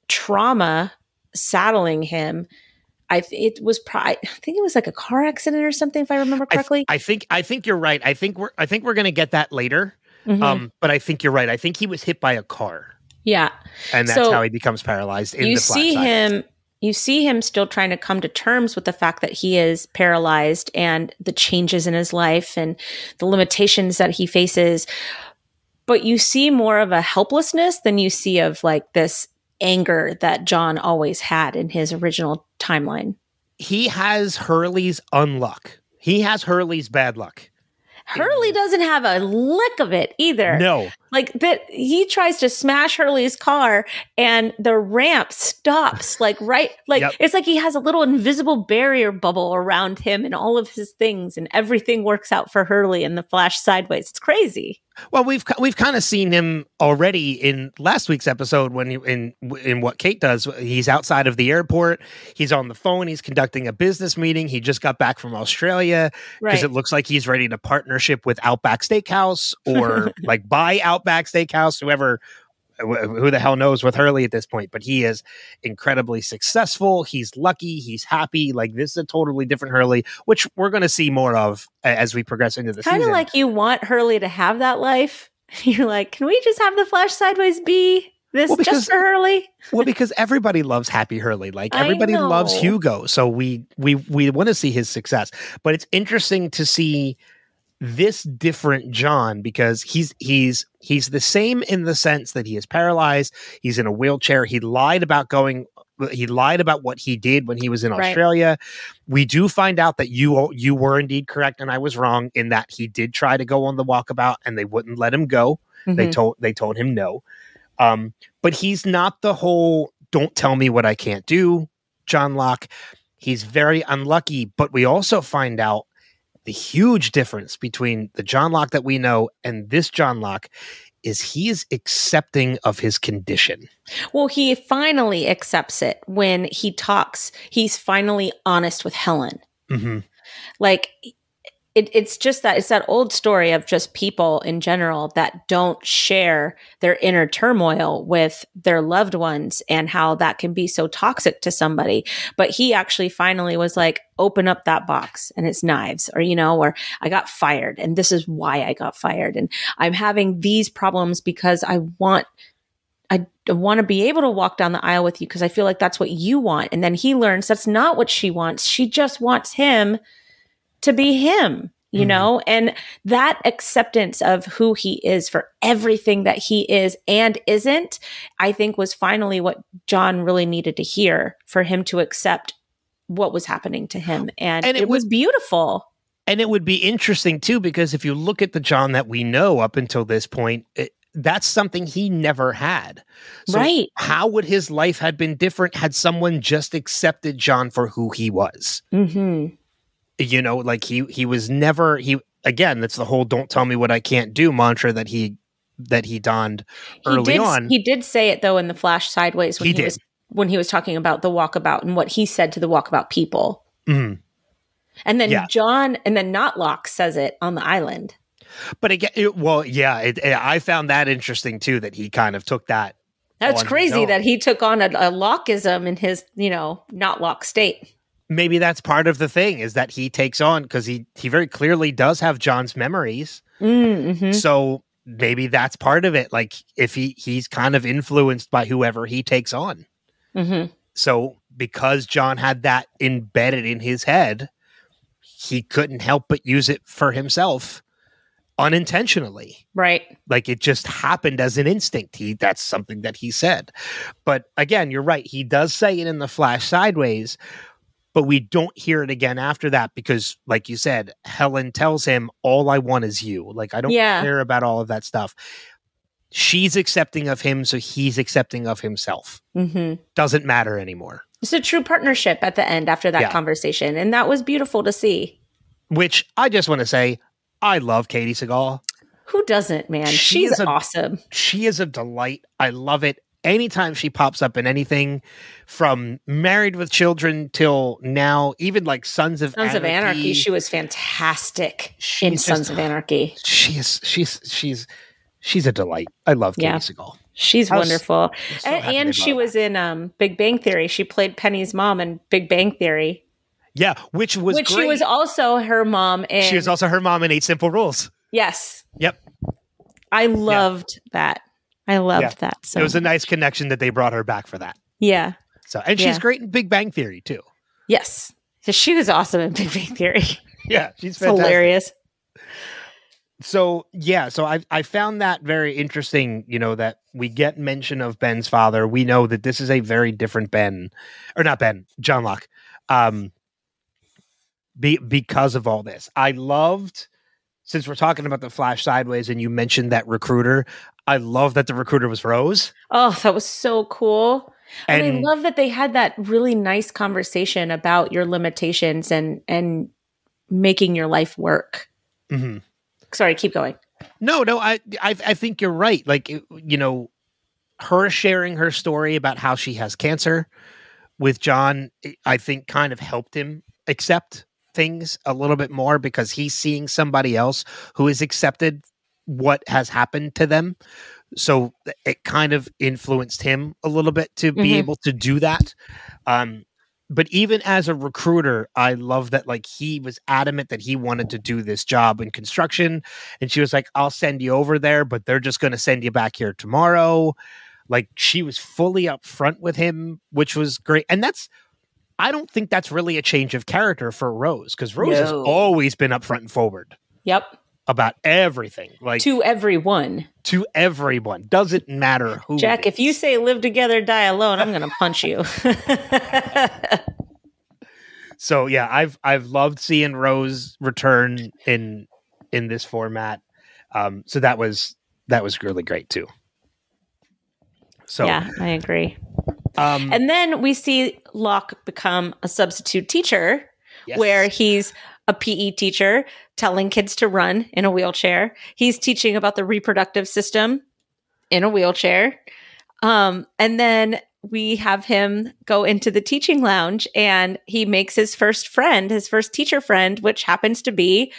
trauma saddling him, I th- it was pro- I think it was like a car accident or something if I remember I th- correctly. I, think I think you're right. I think we're I think we're gonna get that later. Mhm. Um, but I think you're right. I think he was hit by a car, yeah. and that's So, how he becomes paralyzed. In you the see him you see him still trying to come to terms with the fact that he is paralyzed and the changes in his life and the limitations that he faces but you see more of a helplessness than you see of like this anger that John always had in his original timeline. He has Hurley's unluck. He has Hurley's bad luck. Hurley doesn't have a lick of it either. No, Like that he tries to smash Hurley's car and the ramp stops like right like Yep. it's like he has a little invisible barrier bubble around him and all of his things and everything works out for Hurley and the flash sideways. It's crazy. Well, we've we've kind of seen him already in last week's episode when he, in in what Kate does. He's outside of the airport. He's on the phone. He's conducting a business meeting. He just got back from Australia because Right. it looks like he's ready to partnership with Outback Steakhouse or like buy Outback Steakhouse. Whoever wh- who the hell knows with Hurley at this point, but he is incredibly successful. He's lucky. He's happy. Like this is a totally different Hurley, which we're going to see more of as we progress into the kind of like you want Hurley to have that life. You're like, can we just have the flash sideways be this Well, because- just for Hurley? well because everybody loves happy hurley like everybody loves hugo so we we we want to see his success but it's interesting to see this different john because he's he's he's the same in the sense that he is paralyzed he's in a wheelchair he lied about going he lied about what he did when he was in Right. australia we do find out that you you were indeed correct and i was wrong in that he did try to go on the walkabout and they wouldn't let him go they Mhm. told they told him no um but he's not the whole don't tell me what i can't do john locke he's very unlucky but we also find out the huge difference between the john locke that we know and this john locke is he is accepting of his condition Well, he finally accepts it when he talks. He's finally honest with Helen. mm-hmm. like it, it's just that it's that old story of just people in general that don't share their inner turmoil with their loved ones and how that can be so toxic to somebody. But he actually finally was like, open up that box and it's knives, or, you know, or I got fired and this is why I got fired. And I'm having these problems because I want I want to be able to walk down the aisle with you because I feel like that's what you want. And then he learns that's not what she wants. She just wants him to be him, you mm-hmm. know? And that acceptance of who he is for everything that he is and isn't, I think was finally what John really needed to hear for him to accept what was happening to him. And, and it, it was, was beautiful. And it would be interesting too, because if you look at the John that we know up until this point, it, that's something he never had. So right. How would his life had been different had someone just accepted John for who he was? Mm-hmm you know like he he was never he again that's the whole don't tell me what i can't do mantra that he that he donned early he did, on. he did say it though in the flash sideways when he, he was when he was talking about the walkabout and what he said to the walkabout people. Mm-hmm. and then yeah. john and then not Locke says it on the island. But again it, well yeah it, it, i found that interesting too that he kind of took that that's crazy that he took on a, a lockism in his you know not Locke state maybe that's part of the thing is that he takes on because he he very clearly does have John's memories. Mm-hmm. So maybe that's part of it. Like if he he's kind of influenced by whoever he takes on. Mm-hmm. So because John had that embedded in his head, he couldn't help but use it for himself unintentionally. Right. Like it just happened as an instinct. He that's something that he said. But again, you're right. He does say it in the flash sideways, but we don't hear it again after that because like you said helen tells him all i want is you. Like i don't yeah. care about all of that stuff. She's accepting of him so he's accepting of himself. Mm-hmm. doesn't matter anymore. It's a true partnership at the end after that yeah. conversation and that was beautiful to see. Which i just want to say i love katey sagal who doesn't man? She she's a, awesome. she is a delight. I love it anytime she pops up in anything from married with children till now even like sons of sons anarchy, of anarchy. She was fantastic in just, sons of anarchy. She's she's she's she's a delight. I love Katey yeah. Sagal. she's wonderful. so and, and she was in um, big bang theory. She played penny's mom in big bang theory. Yeah which was which great. she was also her mom in she was also her mom in eight simple rules. Yes. Yep. I loved yeah. that I loved yeah. that. So it was a nice connection that they brought her back for that. Yeah. So and she's yeah. great in Big Bang Theory too. Yes. So she was awesome in Big Bang Theory. yeah, she's hilarious. So yeah, so I I found that very interesting. You know that we get mention of Ben's father. We know that this is a very different Ben, or not Ben, John Locke. Um, be, because of all this, I loved since we're talking about the flash sideways and you mentioned that recruiter i love that the recruiter was rose. Oh that was so cool. And, and i love that they had that really nice conversation about your limitations and and making your life work. Mm-hmm. sorry keep going. No no I, I i think you're right. Like you know her sharing her story about how she has cancer with john i think kind of helped him accept things a little bit more because he's seeing somebody else who has accepted what has happened to them. So it kind of influenced him a little bit to be mm-hmm. able to do that. Um, but even as a recruiter, I love that like he was adamant that he wanted to do this job in construction. And she was like, I'll send you over there, but they're just going to send you back here tomorrow. Like she was fully upfront with him, which was great. And that's I don't think that's really a change of character for Rose because Rose no. has always been upfront and forward. Yep. About everything, like to everyone. To everyone, doesn't matter who. Jack, if you say "live together, die alone," I'm going to punch you. so yeah, I've I've loved seeing Rose return in in this format. Um, so that was that was really great too. So yeah, I agree. Um, and then we see Locke become a substitute teacher, yes. where he's a PE teacher telling kids to run in a wheelchair. He's teaching about the reproductive system in a wheelchair. Um, and then we have him go into the teaching lounge and he makes his first friend, his first teacher friend, which happens to be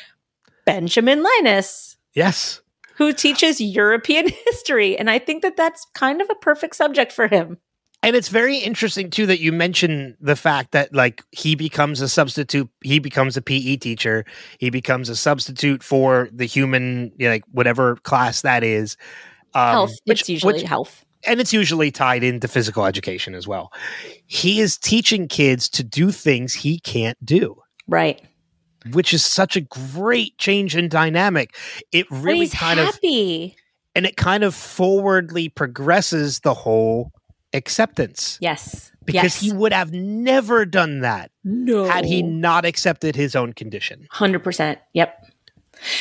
Benjamin Linus, Yes. who teaches European history. And I think that that's kind of a perfect subject for him. And it's very interesting too that you mention the fact that like he becomes a substitute, he becomes a PE teacher, he becomes a substitute for the human, you know, like whatever class that is. Um, health. which- it's usually which- health. and it's usually tied into physical education as well. He is teaching kids to do things he can't do, Right. which is such a great change in dynamic. It really kind of and it kind of forwardly progresses the whole acceptance Yes. because yes. he would have never done that no. had he not accepted his own condition. Hundred percent. Yep.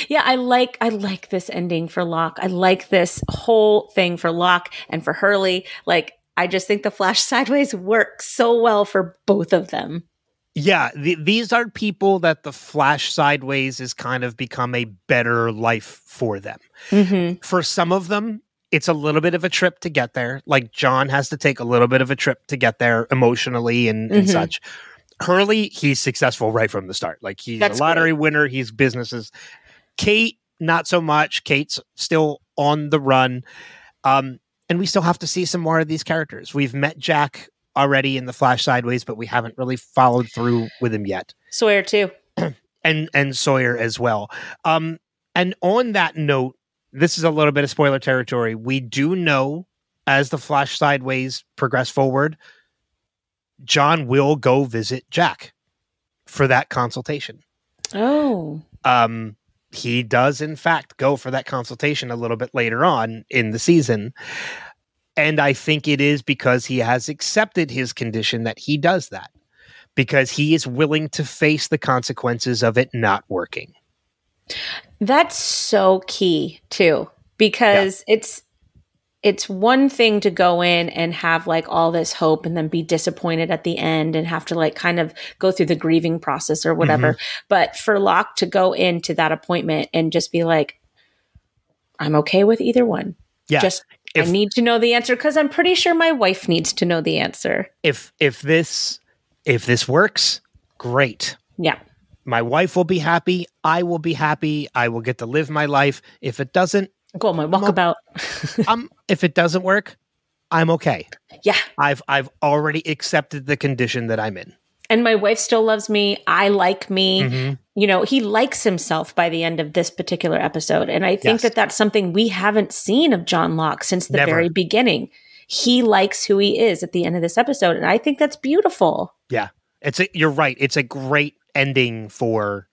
Yeah, I like I like this ending for Locke. I like this whole thing for Locke and for Hurley. Like I just think the Flash Sideways works so well for both of them. Yeah, th- these are people that the flash sideways has kind of become a better life for them. Mm-hmm. For some of them, it's a little bit of a trip to get there. Like John has to take a little bit of a trip to get there emotionally and, and Mhm. such. Hurley, he's successful right from the start. Like he's That's a lottery winner, he's businesses. Kate, not so much. Kate's still on the run. Um, and we still have to see some more of these characters. We've met Jack already in the Flash Sideways, but we haven't really followed through with him yet Sawyer too. and and Sawyer as well. Um, and on that note, this is a little bit of spoiler territory. We do know as the Flash Sideways progress forward, John will go visit Jack for that consultation. Oh. Um, he does in fact go for that consultation a little bit later on in the season. And I think it is because he has accepted his condition that he does that because he is willing to face the consequences of it not working. That's so key too, because it's it's one thing to go in and have like all this hope and then be disappointed at the end and have to like kind of go through the grieving process or whatever. Mm-hmm. But for Locke to go into that appointment and just be like, I'm okay with either one. Yeah. Just If- I need to know the answer because I'm pretty sure my wife needs to know the answer. if if this if this works, great. Yeah. My wife will be happy. I will be happy. I will get to live my life. If it doesn't, Go on my walkabout. um, if it doesn't work, I'm okay. yeah. I've I've already accepted the condition that I'm in. And my wife still loves me. I like me. Mhm. you know he likes himself by the end of this particular episode and i think Yes. that that's something we haven't seen of john locke since the Never. very beginning he likes who he is at the end of this episode and i think that's beautiful Yeah, It's a, you're right. It's a great ending for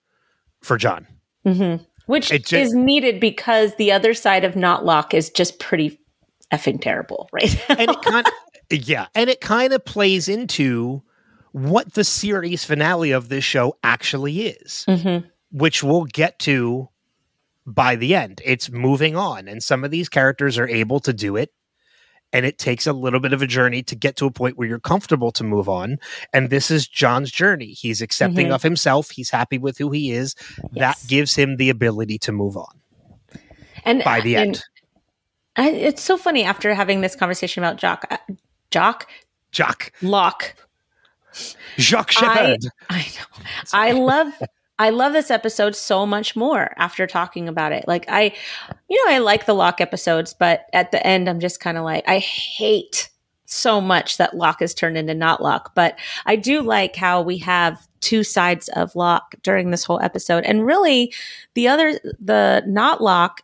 for John. hmm which It ju- is needed because the other side of not locke is just pretty effing terrible right And it kind of yeah, and it kind of plays into what the series finale of this show actually is. Mhm. which we'll get to by the end. It's moving on, and some of these characters are able to do it. And it takes a little bit of a journey to get to a point where you're comfortable to move on. And this is John's journey. He's accepting Mhm. of himself. He's happy with who he is. Yes. That gives him the ability to move on and by the and end. I, it's so funny after having this conversation about jock uh, jock Jacques, locke Jacques I- I know. I love I love this episode so much more after talking about it. Like I you know, I like the Locke episodes, but at the end I'm just kind of like I hate so much that Locke is turned into not Locke. But I do like how we have two sides of Locke during this whole episode. And really the other the not Locke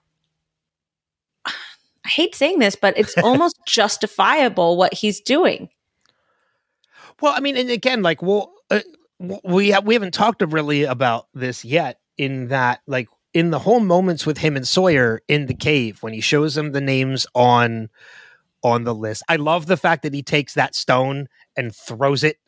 I hate saying this, but it's almost justifiable what he's doing. Well, I mean, and again, like, well, uh, we ha- we haven't talked really about this yet. In that, like, in the whole moments with him and Sawyer in the cave when he shows them the names on on the list, I love the fact that he takes that stone and throws it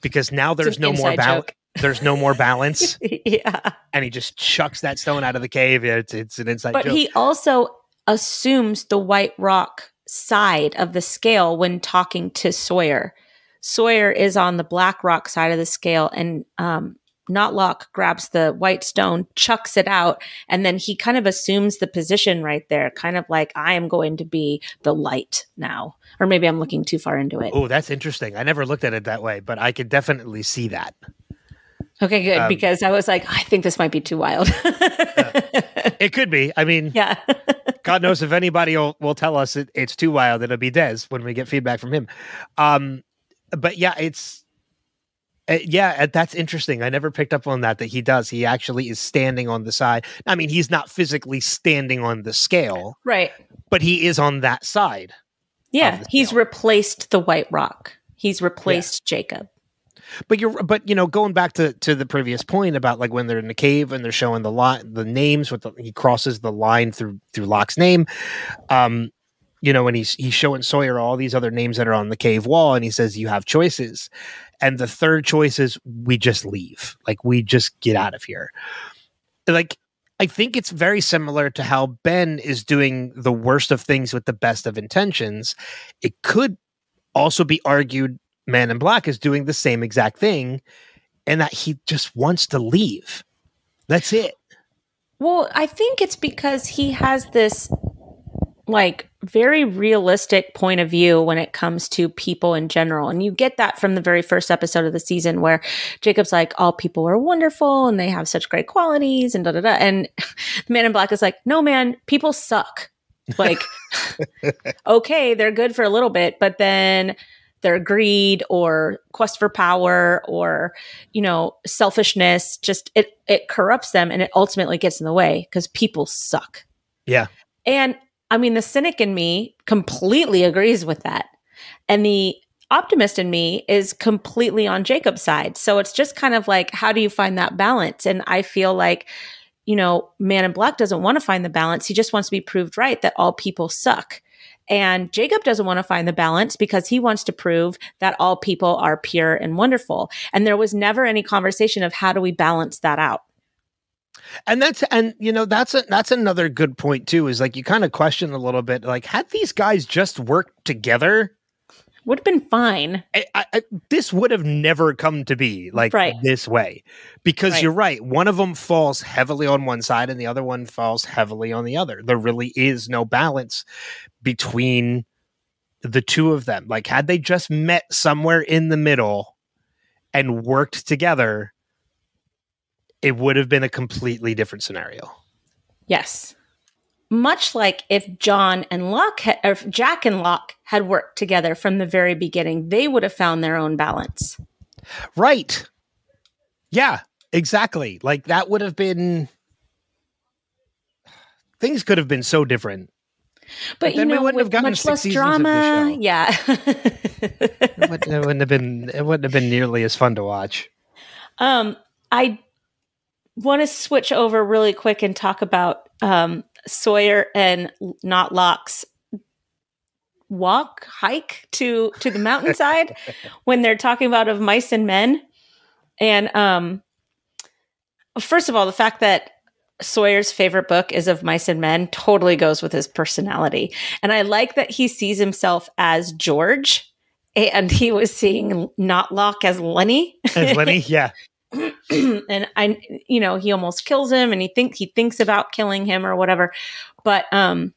because now there's no more balance. There's no more balance, yeah. and he just chucks that stone out of the cave. It's it's an inside But joke. he also assumes the White Rock side of the scale when talking to Sawyer. Sawyer is on the Black Rock side of the scale, and um, not Locke grabs the white stone, chucks it out, and then he kind of assumes the position right there, kind of like, I am going to be the light now. Or maybe I'm looking too far into it. oh, that's interesting. I never looked at it that way, but I could definitely see that. Okay, good. Um, because I was like, I think this might be too wild. It could be. I mean, yeah. God knows if anybody will, will tell us it, it's too wild, it'll be Des when we get feedback from him. Um, but yeah, it's uh, yeah, uh, that's interesting. I never picked up on that. That he does. He actually is standing on the side. I mean, he's not physically standing on the scale, right. but he is on that side. Yeah. He's replaced the White Rock. He's replaced Jacob. But you're, but you know, going back to to the previous point about like when they're in the cave and they're showing the lot, the names with the, he crosses the line through through Locke's name. Um, you know, and he's he's showing Sawyer all these other names that are on the cave wall, and he says you have choices, and the third choice is we just leave, like we just get out of here. Like I think it's very similar to how Ben is doing the worst of things with the best of intentions. It could also be argued Man in Black is doing the same exact thing and that he just wants to leave. That's it. Well, I think it's because he has this like very realistic point of view when it comes to people in general. And you get that from the very first episode of the season where Jacob's like, all people are wonderful and they have such great qualities and da da da. And the man in black is like, no, man, people suck. Like, okay, they're good for a little bit, but then their greed or quest for power or you know selfishness just it it corrupts them and it ultimately gets in the way because people suck Yeah. and i mean the cynic in me completely agrees with that. And the optimist in me is completely on jacob's side. So it's just kind of like how do you find that balance? And i feel like you know man in black doesn't want to find the balance. He just wants to be proved right that all people suck. And Jacob doesn't want to find the balance because he wants to prove that all people are pure and wonderful. And there was never any conversation of how do we balance that out. And that's and you know that's a, that's another good point too is like you kind of question a little bit like had these guys just worked together Would have been fine. I, I, this would have never come to be like Right. this way because Right. you're right one of them falls heavily on one side and the other one falls heavily on the other there really is no balance between the two of them like had they just met somewhere in the middle and worked together it would have been a completely different scenario Yes. Much like if John and Locke, ha- or if Jack and Locke had worked together from the very beginning, they would have found their own balance. right yeah exactly like that would have been things could have been so different But, you then we know, wouldn't have with gotten much six less seasons of the drama, show. yeah. it wouldn't, it wouldn't have been it wouldn't have been nearly as fun to watch. Um, I want to switch over really quick and talk about um, Sawyer and not Locke's walk hike to to the mountainside when they're talking about of mice and men. And um, first of all, the fact that Sawyer's favorite book is of mice and men totally goes with his personality, and I like that he sees himself as George. And he was seeing not Locke as Lennie. As Lennie, yeah, and I, you know, he almost kills him, and he thinks he thinks about killing him or whatever. But um,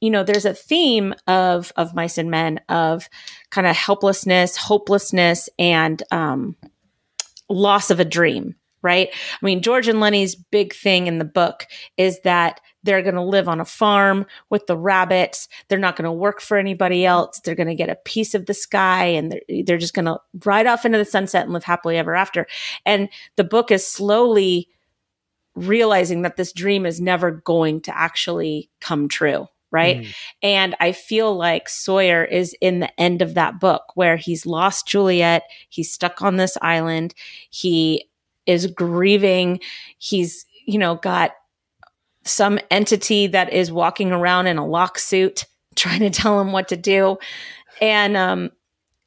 you know, there's a theme of of mice and men of kind of helplessness, hopelessness, and um, loss of a dream. Right? I mean, George and Lennie's big thing in the book is that they're going to live on a farm with the rabbits. They're not going to work for anybody else. They're going to get a piece of the sky and they're, they're just going to ride off into the sunset and live happily ever after. And the book is slowly realizing that this dream is never going to actually come true. Right. Mhm. And I feel like Sawyer is in the end of that book where he's lost Juliet. He's stuck on this island. He is grieving. He's, you know, got some entity that is walking around in a Locke suit trying to tell him what to do. And um,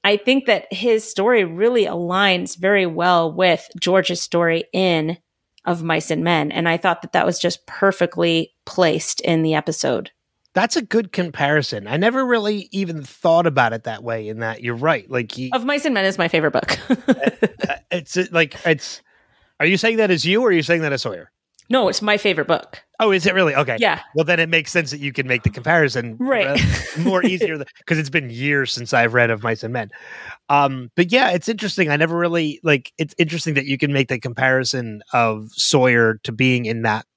I think that his story really aligns very well with George's story in Of Mice and Men. And I thought that that was just perfectly placed in the episode. that's a good comparison. I never really even thought about it that way. In that you're right. Like he, Of Mice and Men is my favorite book. uh, it's uh, like it's. Are you saying that as you, or are you saying that as Sawyer? No, it's my favorite book. Oh, is it really? Okay. Yeah. Well, then it makes sense that you can make the comparison Right. uh, more easier because it's been years since I've read of Mice and Men. Um, but yeah, it's interesting. I never really like. It's interesting that you can make the comparison of Sawyer to being in that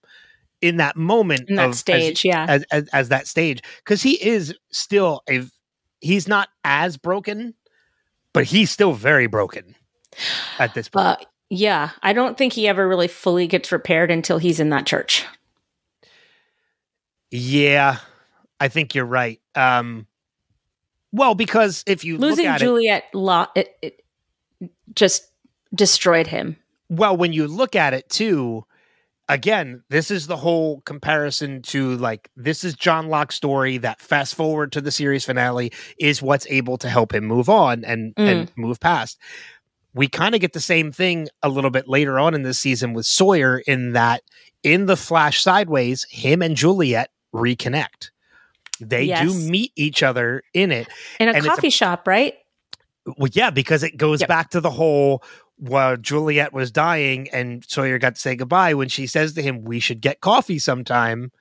in that moment In that of, as- stage, yeah. as, as as that stage because he is still a he's not as broken, but he's still very broken at this point. Uh, yeah, I don't think he ever really fully gets repaired until he's in that church. Yeah, I think you're right. Um, well, because if you Losing look at it, Juliet lo- it, it just destroyed him. well, when you look at it too, again, this is the whole comparison to like this is John Locke's story that fast forward to the series finale is what's able to help him move on and and move past. We kind of get the same thing a little bit later on in this season with Sawyer in that in the flash sideways, him and Juliet reconnect. They Yes. do meet each other in it. In a it's a- coffee shop, right? Well, yeah, because it goes Yep. back to the whole while Juliet was dying and Sawyer got to say goodbye when she says to him, We should get coffee sometime.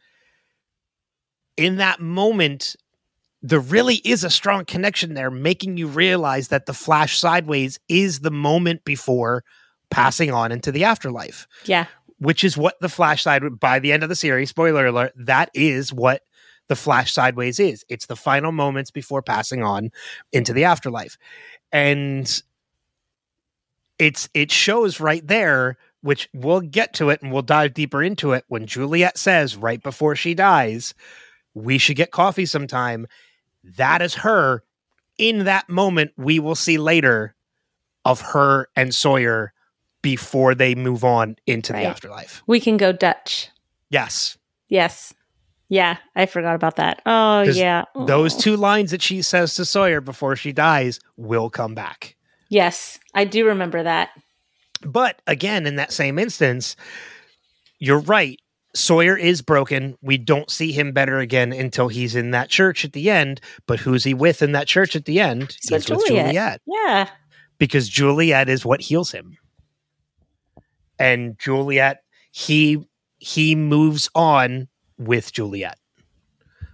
In that moment, there really is a strong connection there, making you realize that the flash sideways is the moment before passing on into the afterlife, Yeah. which is what the flash side by the end of the series, spoiler alert, that is what the flash sideways is. It's the final moments before passing on into the afterlife. And it's it shows right there which we'll get to it and we'll dive deeper into it when Juliet says right before she dies, we should get coffee sometime. That is her in that moment we will see later of her and Sawyer before they move on into Right. the afterlife. We can go Dutch. Yes. Yes. Yeah, I forgot about that. Oh, yeah. Those Oh. two lines that she says to Sawyer before she dies will come back. Yes, I do remember that. But again, in that same instance, you're right. Sawyer is broken. We don't see him better again until he's in that church at the end. But who's he with in that church at the end? He's with with Juliet. Yeah. Because Juliet is what heals him. And Juliet, he he moves on with Juliet,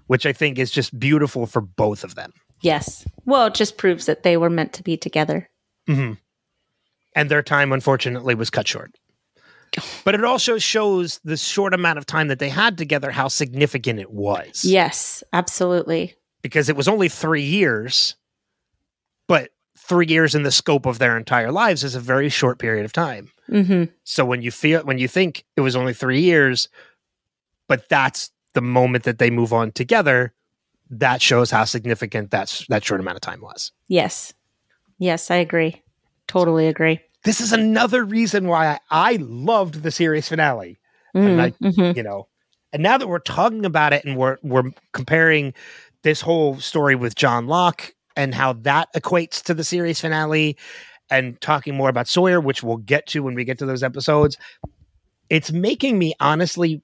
which I think is just beautiful for both of them. Yes. Well, it just proves that they were meant to be together. hmm And their time, unfortunately, was cut short. But it also shows the short amount of time that they had together, how significant it was. Yes, absolutely. Because it was only three years, but three years in the scope of their entire lives is a very short period of time. hmm So when you feel, when you think it was only three years, but that's the moment that they move on together, that shows how significant that's that short amount of time was. Yes. Yes, I agree. Totally agree. This is another reason why I, I loved the series finale. And I- Mhm. you know and now that we're talking about it and we're we're comparing this whole story with john locke and how that equates to the series finale and talking more about sawyer which we'll get to when we get to those episodes it's making me honestly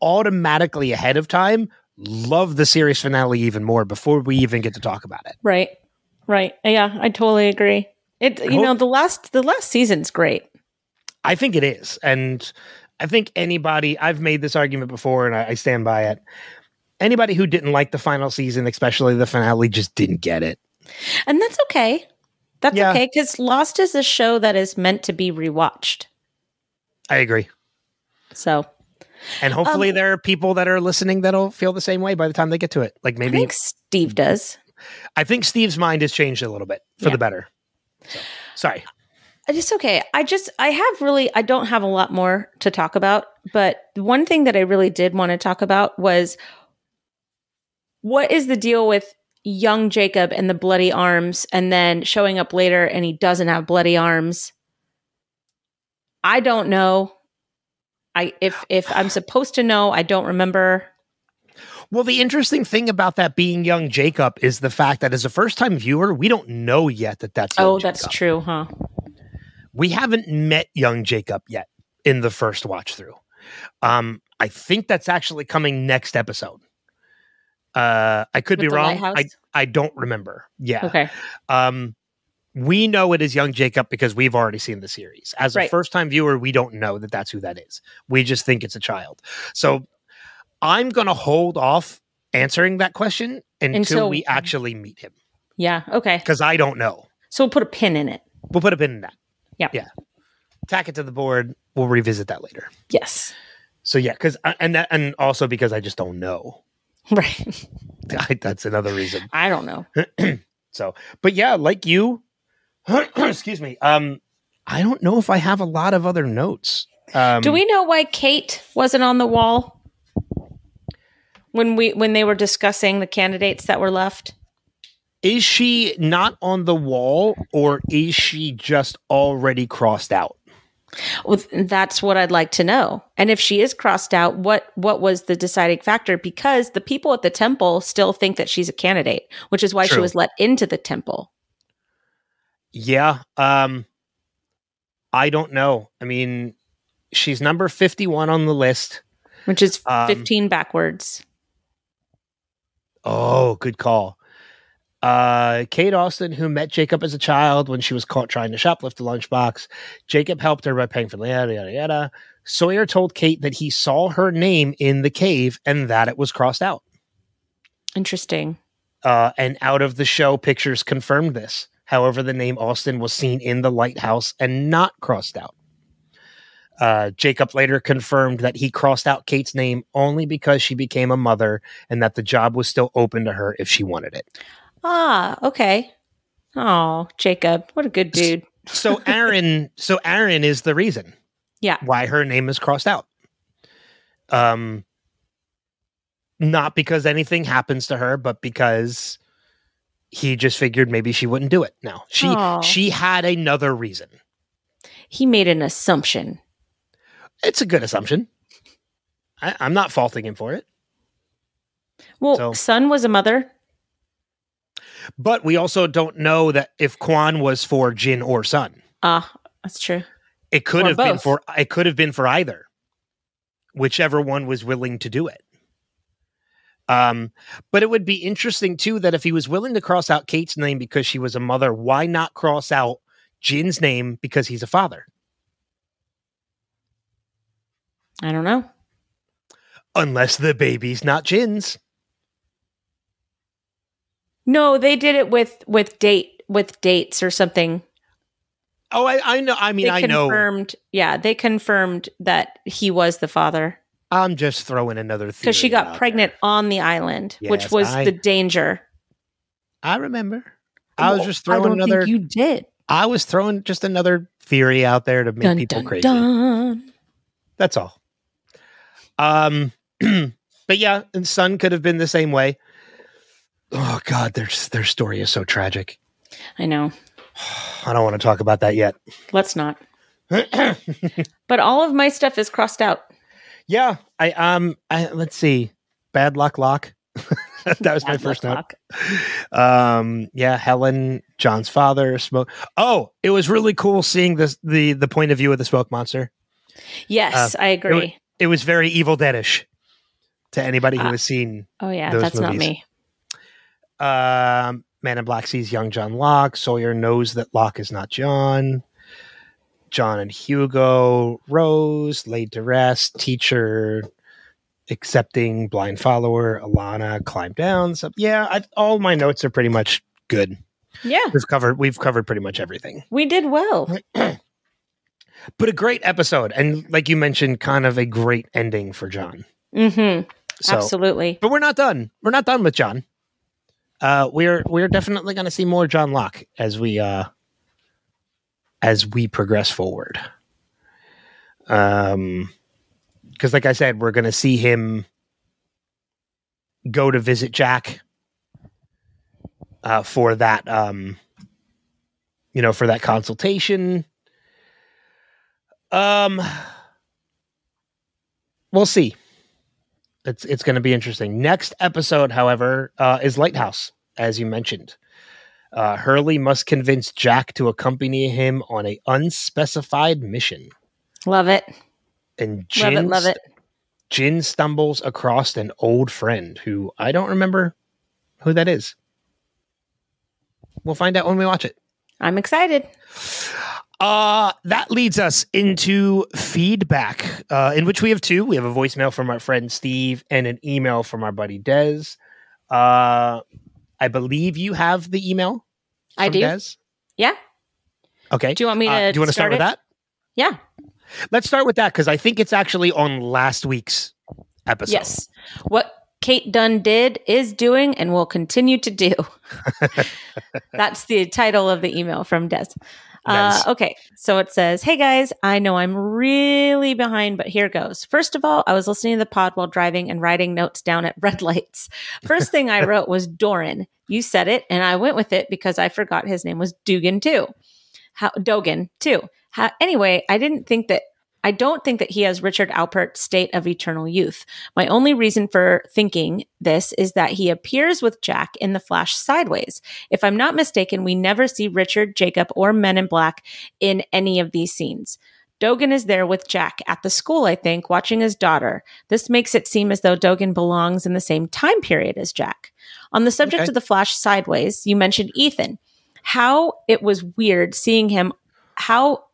automatically ahead of time love the series finale even more before we even get to talk about it Right. Right. Yeah, I totally agree. It you hope- know, the last the last season's great. I think it is. And I think anybody, I've made this argument before and I, I stand by it. Anybody who didn't like the final season, especially the finale, just didn't get it. And that's okay. That's Yeah. okay cuz Lost is a show that is meant to be rewatched. I agree. So, And hopefully Um, there are people that are listening that'll feel the same way by the time they get to it. Like I maybe think Steve does. I think Steve's mind has changed a little bit for Yeah. the better. So, sorry. Uh, it's okay. I just I have really I don't have a lot more to talk about, but one thing that I really did want to talk about was what is the deal with young Jacob and the bloody arms and then showing up later and he doesn't have bloody arms? I don't know. I if if I'm supposed to know, I don't remember. Well, the interesting thing about that being young Jacob is the fact that as a first time viewer, we don't know yet that that's young Oh, that's Jacob. true, huh? we haven't met young Jacob yet in the first watch through. Um, I think that's actually coming next episode. Uh, I could With be wrong. I lighthouse? I don't remember. Yeah. Okay. Um, we know it is young Jacob because we've already seen the series. As a first time viewer, we don't know that that's who that is. We just think it's a child. So I'm going to hold off answering that question until, Until- we actually meet him Yeah. Okay. because I don't know. So we'll put a pin in it. We'll put a pin in that. Yeah. Yeah. Tack it to the board. We'll revisit that later. Yes. So yeah, because and that, and also because I just don't know. Right. I, that's another reason. I don't know. So, but yeah, like you, excuse me. Um, I don't know if I have a lot of other notes. Um, Do we know why Kate wasn't on the wall when we when they were discussing the candidates that were left? Is she not on the wall, or is she just already crossed out? Well, that's what I'd like to know. And if she is crossed out, what what was the deciding factor? Because the people at the temple still think that she's a candidate, which is why she was let into the temple. Yeah. Um, I don't know. I mean, she's number fifty-one on the list. Which is Um, 15 backwards. Oh, good call. Uh, Kate Austin, who met Jacob as a child when she was caught trying to shoplift a lunchbox. Jacob helped her by paying for the yada yada yada. Sawyer told Kate that he saw her name in the cave and that it was crossed out. Interesting. Uh, and out of the show, pictures confirmed this. However, the name Austin was seen in the lighthouse and not crossed out. Uh, Jacob later confirmed that he crossed out Kate's name only because she became a mother and that the job was still open to her if she wanted it. Ah, okay. Oh, Jacob, what a good dude. So Aaron, so Aaron is the reason. Yeah. Why her name is crossed out. Um not because anything happens to her, but because he just figured maybe she wouldn't do it. Now, she Aw. she had another reason. He made an assumption. It's a good assumption. I, I'm not faulting him for it. Well, So- Sun was a mother. But we also don't know that if Kwon was for Jin or Sun. Ah, that's true. It could Or have been for it could have been for either. Whichever one was willing to do it. Um, but it would be interesting too that if he was willing to cross out Kate's name because she was a mother, why not cross out Jin's name because he's a father? I don't know. Unless the baby's not Jin's. No, they did it with with date with dates or something. Oh, I, I know. I mean, they I know. confirmed. Yeah, they confirmed that he was the father I'm just throwing another theory because she got pregnant there. on the island, which was I- the danger. I remember. I was just throwing another. Think you did. I was throwing just another theory out there to make Dun, people dun, crazy. dun. That's all. Um, but yeah, and Sun could have been the same way. Oh God, their their story is so tragic. I know. I don't want to talk about that yet. Let's not. But all of my stuff is crossed out. yeah, I um, I let's see, bad luck Locke. that was my first note. Locke. Um, yeah, Helen, John's father, smoke. Oh, it was really cool seeing this the the point of view of the smoke monster. Yes, I agree. It was very Evil Deadish to anybody who Ah. has seen oh yeah, that's not me. Um, Man in Black sees young John Locke. Sawyer knows that Locke is not John. John and Hugo, Rose, laid to rest. Teacher, accepting blind follower. Ilana, climb down. So yeah, I, all my notes are pretty much good. Yeah, We've covered we've covered pretty much everything. we did well. But a great episode, and like you mentioned, kind of a great ending for John. Mm-hmm. So, Absolutely. but we're not done. We're not done with John. Uh, we're we're definitely going to see more John Locke as we uh, as we progress forward. Um, because like I said, we're going to see him go to visit Jack uh, for that um, you know, for that consultation. Um, we'll see. It's it's going to be interesting. Next episode, however, uh, is Lighthouse, as you mentioned. Uh, Hurley must convince Jack to accompany him on a unspecified mission, Love it. and Love Jin, it. Love it. Jin stumbles across an old friend who I don't remember who that is. We'll find out when we watch it. I'm excited. Uh, that leads us into feedback, uh, in which we have two. We have a voicemail from our friend Steve and an email from our buddy Dez. Uh, I believe you have the email. I do. Des? Yeah. Okay. Do you want me Uh, to do you want to start, start with that? Yeah. Let's start with that because I think it's actually on last week's episode. Yes. What Kate Dunn did, is doing, and will continue to do. That's the title of the email from Des. Uh, okay, so it says, Hey guys, I know I'm really behind, but here goes. First of all, I was listening to the pod while driving and writing notes down at red lights. First thing I wrote was Doran. You said it, and I went with it because I forgot his name was Dugan too. How, Dogen too. How, anyway, I didn't think that. I don't think that he has Richard Alpert's state of eternal youth. My only reason for thinking this is that he appears with Jack in the Flash sideways. If I'm not mistaken, we never see Richard, Jacob, or Men in Black in any of these scenes. Dogen is there with Jack at the school, I think, watching his daughter. This makes it seem as though Dogen belongs in the same time period as Jack. On the subject Okay. of the Flash sideways, you mentioned Ethan. How it was weird seeing him, how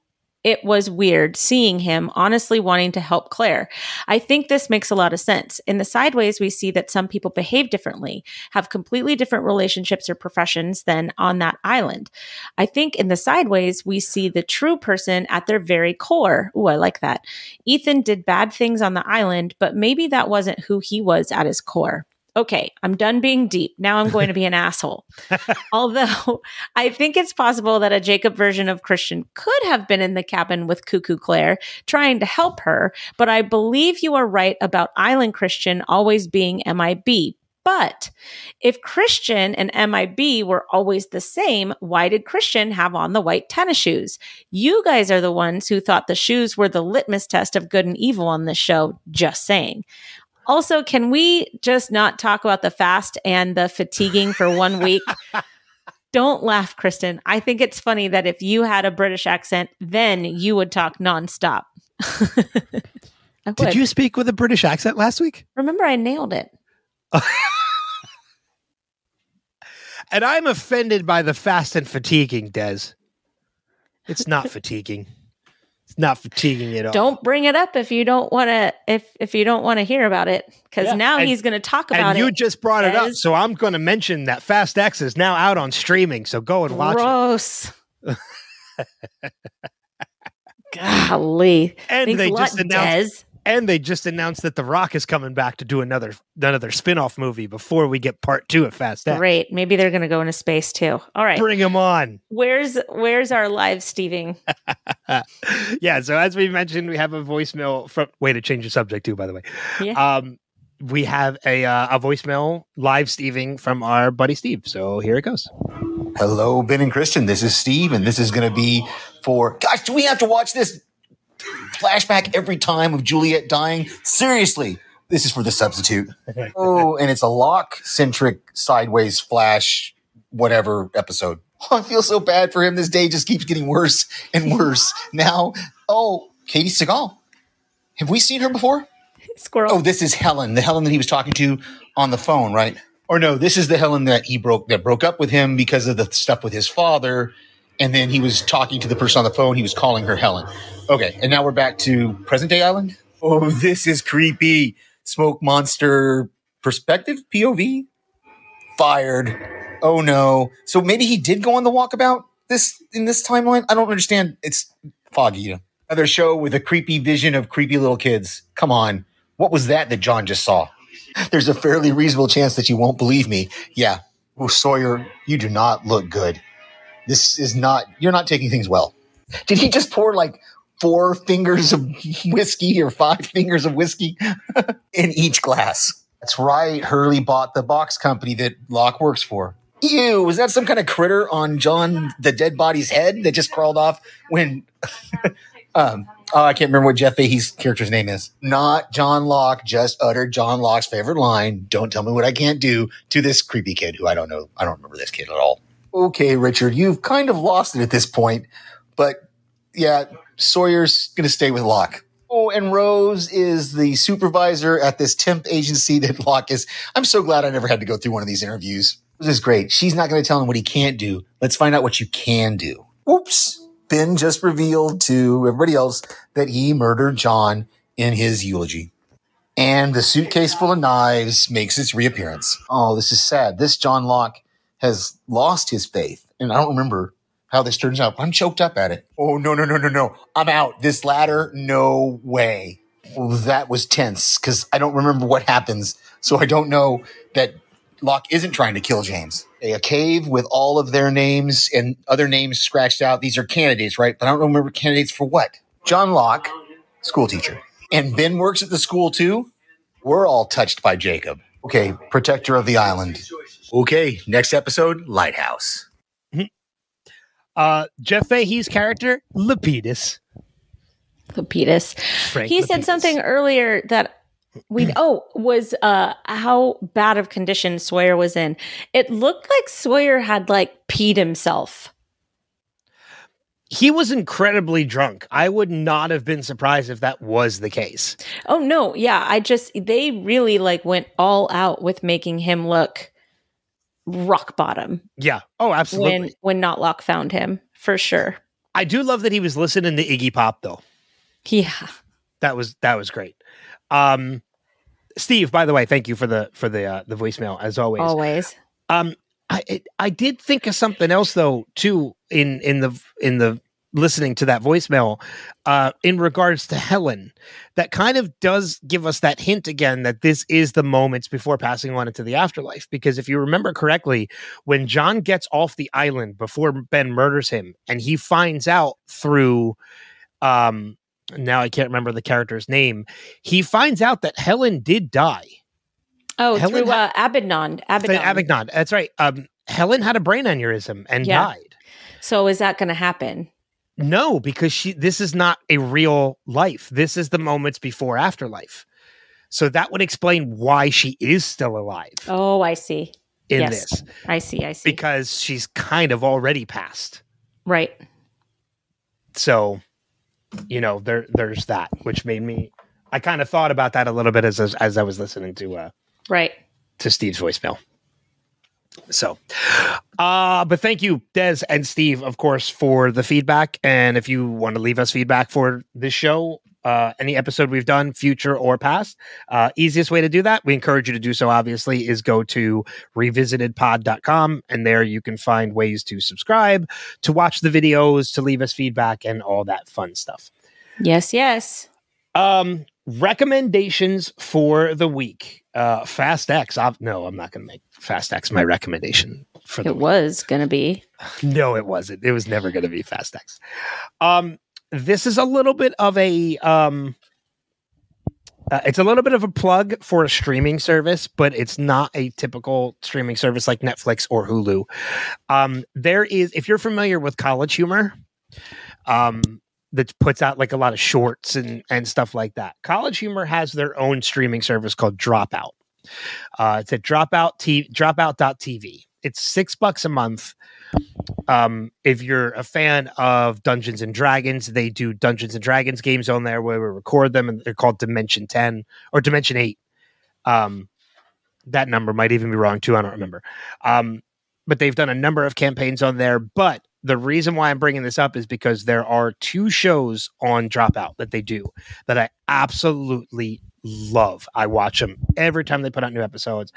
it was weird seeing him honestly wanting to help Claire. I think this makes a lot of sense. In the sideways, we see that some people behave differently, have completely different relationships or professions than on that island. I think in the sideways, we see the true person at their very core. Ooh, I like that. Ethan did bad things on the island, but maybe that wasn't who he was at his core. Okay, I'm done being deep. Now I'm going to be an asshole. Although I think it's possible that a Jacob version of Christian could have been in the cabin with Cuckoo Claire trying to help her, but I believe you are right about Island Christian always being MIB. But if Christian and MIB were always the same, why did Christian have on the white tennis shoes? You guys are the ones who thought the shoes were the litmus test of good and evil on this show. Just saying. Also, can we just not talk about the fast and the fatiguing for one week? Don't laugh, Kristin. I think it's funny that if you had a British accent, then you would talk nonstop. I Did you speak with a British accent last week? remember I nailed it? And I'm offended by the fast and fatiguing, Des. It's not fatiguing. It's not fatiguing at all. Don't bring it up if you don't want to if if you don't want to hear about it because Yeah, now and- he's going to talk about it. and you it. just brought it up, so I'm going to mention that Fast X is now out on streaming. So go and watch it. Gross. Golly. And Thanks they just announced, Des. And they just announced that The Rock is coming back to do another another spin-off movie before we get part two of Fast X. Great. Maybe they're going to go into space too. All right. Bring him on. Where's where's our live steving? yeah. So as we mentioned, we have a voicemail from. Way to change the subject too, by the way. Yeah. Um, we have a uh, a voicemail live steving from our buddy Steve. So here it goes. Hello, Ben and Christian. This is Steve, and this is going to be for. Gosh, do we have to watch this flashback every time of Juliet dying? Seriously, this is for the substitute. Oh, and it's a Locke centric sideways flash, whatever episode. Oh, I feel so bad for him. This day just keeps getting worse and worse. now, oh, Katey Sagal. Have we seen her before? Squirrel. Oh, this is Helen, the Helen that he was talking to on the phone, right? Or no, this is the Helen that he broke that broke up with him because of the stuff with his father, and then he was talking to the person on the phone. He was calling her Helen. Okay, and now we're back to present day island. Oh, this is creepy. Smoke monster perspective POV. Fired. Oh no. So maybe he did go on the walkabout this in this timeline. I don't understand. It's foggy. Another show with a creepy vision of creepy little kids. Come on. What was that that John just saw? There's a fairly reasonable chance that you won't believe me. Yeah. Oh, Sawyer, you do not look good. This is not, you're not taking things well. Did he just pour like four fingers of whiskey or five fingers of whiskey in each glass? That's right. Hurley bought the box company that Locke works for. Ew, was that some kind of critter on John the dead body's head that just crawled off when um oh, I can't remember what Jeff Fahey's character's name is. Not John Locke, just uttered John Locke's favorite line, don't tell me what I can't do to this creepy kid who I don't know. I don't remember this kid at all. Okay, Richard, you've kind of lost it at this point, but yeah, Sawyer's going to stay with Locke. Oh, and Rose is the supervisor at this temp agency that Locke is. I'm so glad I never had to go through one of these interviews. This is great. She's not going to tell him what he can't do. Let's find out what you can do. Oops. Ben just revealed to everybody else that he murdered John in his eulogy. And the suitcase full of knives makes its reappearance. Oh, this is sad. This John Locke has lost his faith. And I don't remember how this turns out. I'm choked up at it. Oh, no, no, no, no, no. I'm out. This ladder, no way. Well, that was tense because I don't remember what happens. So I don't know that Locke isn't trying to kill James. A cave with all of their names and other names scratched out. These are candidates, right? But I don't remember candidates for what. John Locke, school teacher. And Ben works at the school too. We're all touched by Jacob. Okay, protector of the island. Okay, next episode, Lighthouse. Uh, Jeff Fahey's character, Lapidus. Lapidus. Frank he said something earlier that we oh was uh how bad of condition Sawyer was in. It looked like Sawyer had like peed himself. He was incredibly drunk. I would not have been surprised if that was the case. Oh no, yeah, I just they really like went all out with making him look rock bottom Yeah. Oh, absolutely. when when not Locke found him for sure. I do love that he was listening to Iggy Pop though. Yeah. That was that was great. Um Steve, by the way, thank you for the for the uh, the voicemail as always. Always. Um, I it, I did think of something else though too in in the in the listening to that voicemail uh in regards to Helen that kind of does give us that hint again that this is the moments before passing on into the afterlife because if you remember correctly when John gets off the island before Ben murders him and he finds out through um now I can't remember the character's name he finds out that Helen did die Oh, Helen through uh, Abaddon. Th- Abaddon. That's right. Um, Helen had a brain aneurysm and Yeah. died. So is that going to happen? No, because she. This is not a real life. This is the moments before afterlife. So that would explain why she is still alive Oh, I see. in yes. this, I see. I see. because she's kind of already passed. right. So, you know, there there's that, which made me. I kind of thought about that a little bit as as, as I was listening to uh, Right. to Steve's voicemail. So, uh, but thank you, Des and Steve, of course, for the feedback. And if you want to leave us feedback for this show, uh, any episode we've done, future or past, uh, easiest way to do that, we encourage you to do so, obviously, is go to revisitedpod.com. And there you can find ways to subscribe, to watch the videos, to leave us feedback, and all that fun stuff. Yes. Yes. Um, recommendations for the week. Uh, Fast X. I've, no, I'm not going to make Fast X my recommendation for the It week. was going to be. No, it wasn't. It was never going to be Fast X. Um, this is a little bit of a um, uh, it's a little bit of a plug for a streaming service, but it's not a typical streaming service like Netflix or Hulu. Um, there is, if you're familiar with College Humor, um, that puts out like a lot of shorts and and stuff like that. College Humor has their own streaming service called Dropout. Uh, it's at dropout t- dropout.tv. It's six bucks a month. Um, if you're a fan of Dungeons and Dragons, they do Dungeons and Dragons games on there where we record them, and they're called Dimension Ten or Dimension Eight. Um, that number might even be wrong too. I don't remember. Um, but they've done a number of campaigns on there. But the reason why I'm bringing this up is because there are two shows on Dropout that they do that I absolutely love. I watch them every time they put out new episodes.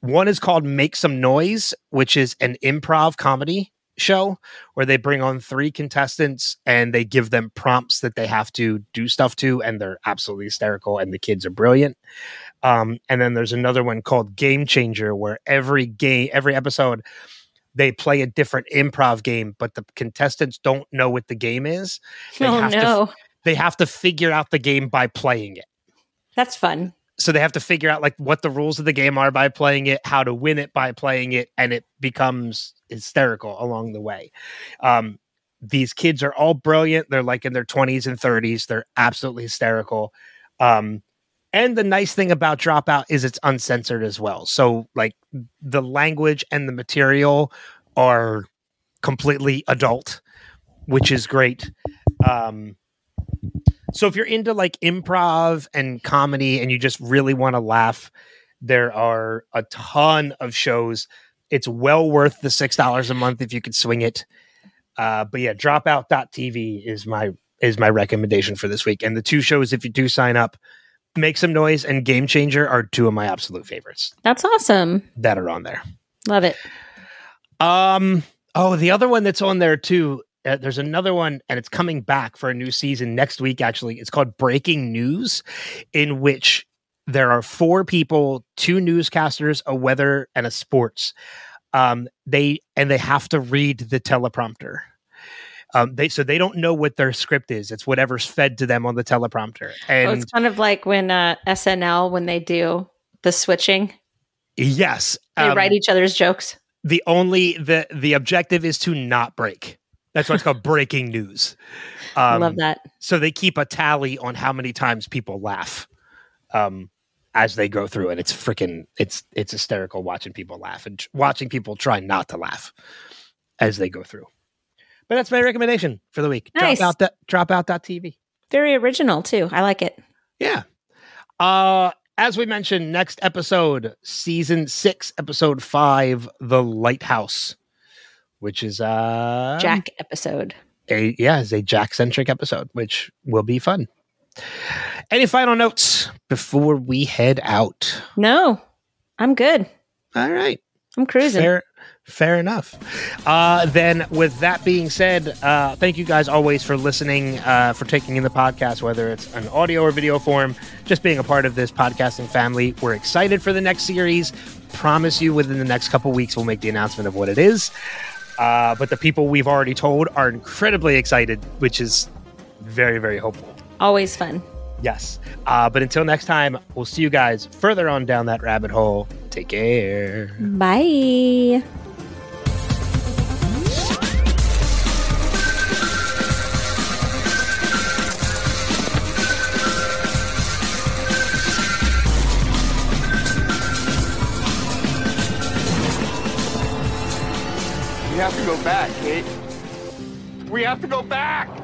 One is called Make Some Noise, which is an improv comedy show where they bring on three contestants and they give them prompts that they have to do stuff to, and they're absolutely hysterical, and the kids are brilliant. Um, and then there's another one called Game Changer, where every game, every episode, they play a different improv game, but the contestants don't know what the game is. They oh have to no, They have to figure out the game by playing it. That's fun. so they have to figure out like what the rules of the game are by playing it how to win it by playing it and it becomes hysterical along the way. Um, these kids are all brilliant. They're like in their 20s and 30s they're absolutely hysterical. Um, and the nice thing about dropout is it's uncensored as well so like the language and the material are completely adult which is great um, so if you're into like improv and comedy and you just really want to laugh, there are a ton of shows it's well worth the six dollars a month if you could swing it. Uh, but yeah, dropout.tv is my is my recommendation for this week. And the two shows, if you do sign up, Make Some Noise and Game Changer are two of my absolute favorites That's awesome. that are on there. Love it. Um. Oh, the other one that's on there too. Uh, there's another one, and it's coming back for a new season next week. Actually, it's called Breaking News, in which there are four people, two newscasters, a weather, and a sports. Um, they and they have to read the teleprompter. Um, they so they don't know what their script is. It's whatever's fed to them on the teleprompter. And oh, it's kind of like when uh, SNL when they do the switching. yes, They um, write each other's jokes. the only the the objective is to not break. That's why it's called breaking news. I Um, love that. So they keep a tally on how many times people laugh um, as they go through and It's freaking it's it's hysterical watching people laugh and watching people try not to laugh as they go through. But that's my recommendation for the week. Nice. Drop out that dropout.tv. Very original too. I like it. Yeah. Uh as we mentioned, next episode, season six, episode five, The Lighthouse, which is a Jack episode. a yeah, is a Jack centric episode, which will be fun. Any final notes before we head out? No, I'm good. All right. I'm cruising. Fair, fair enough. Uh, then, with that being said, uh, thank you guys always for listening, uh, for taking in the podcast, whether it's an audio or video form, just being a part of this podcasting family. We're excited for the next series. Promise you, within the next couple weeks, we'll make the announcement of what it is. Uh, but the people we've already told are incredibly excited, which is very, very hopeful. Always fun. Yes. Uh, but until next time, we'll see you guys further on down that rabbit hole. Take care. Bye. We have to go back!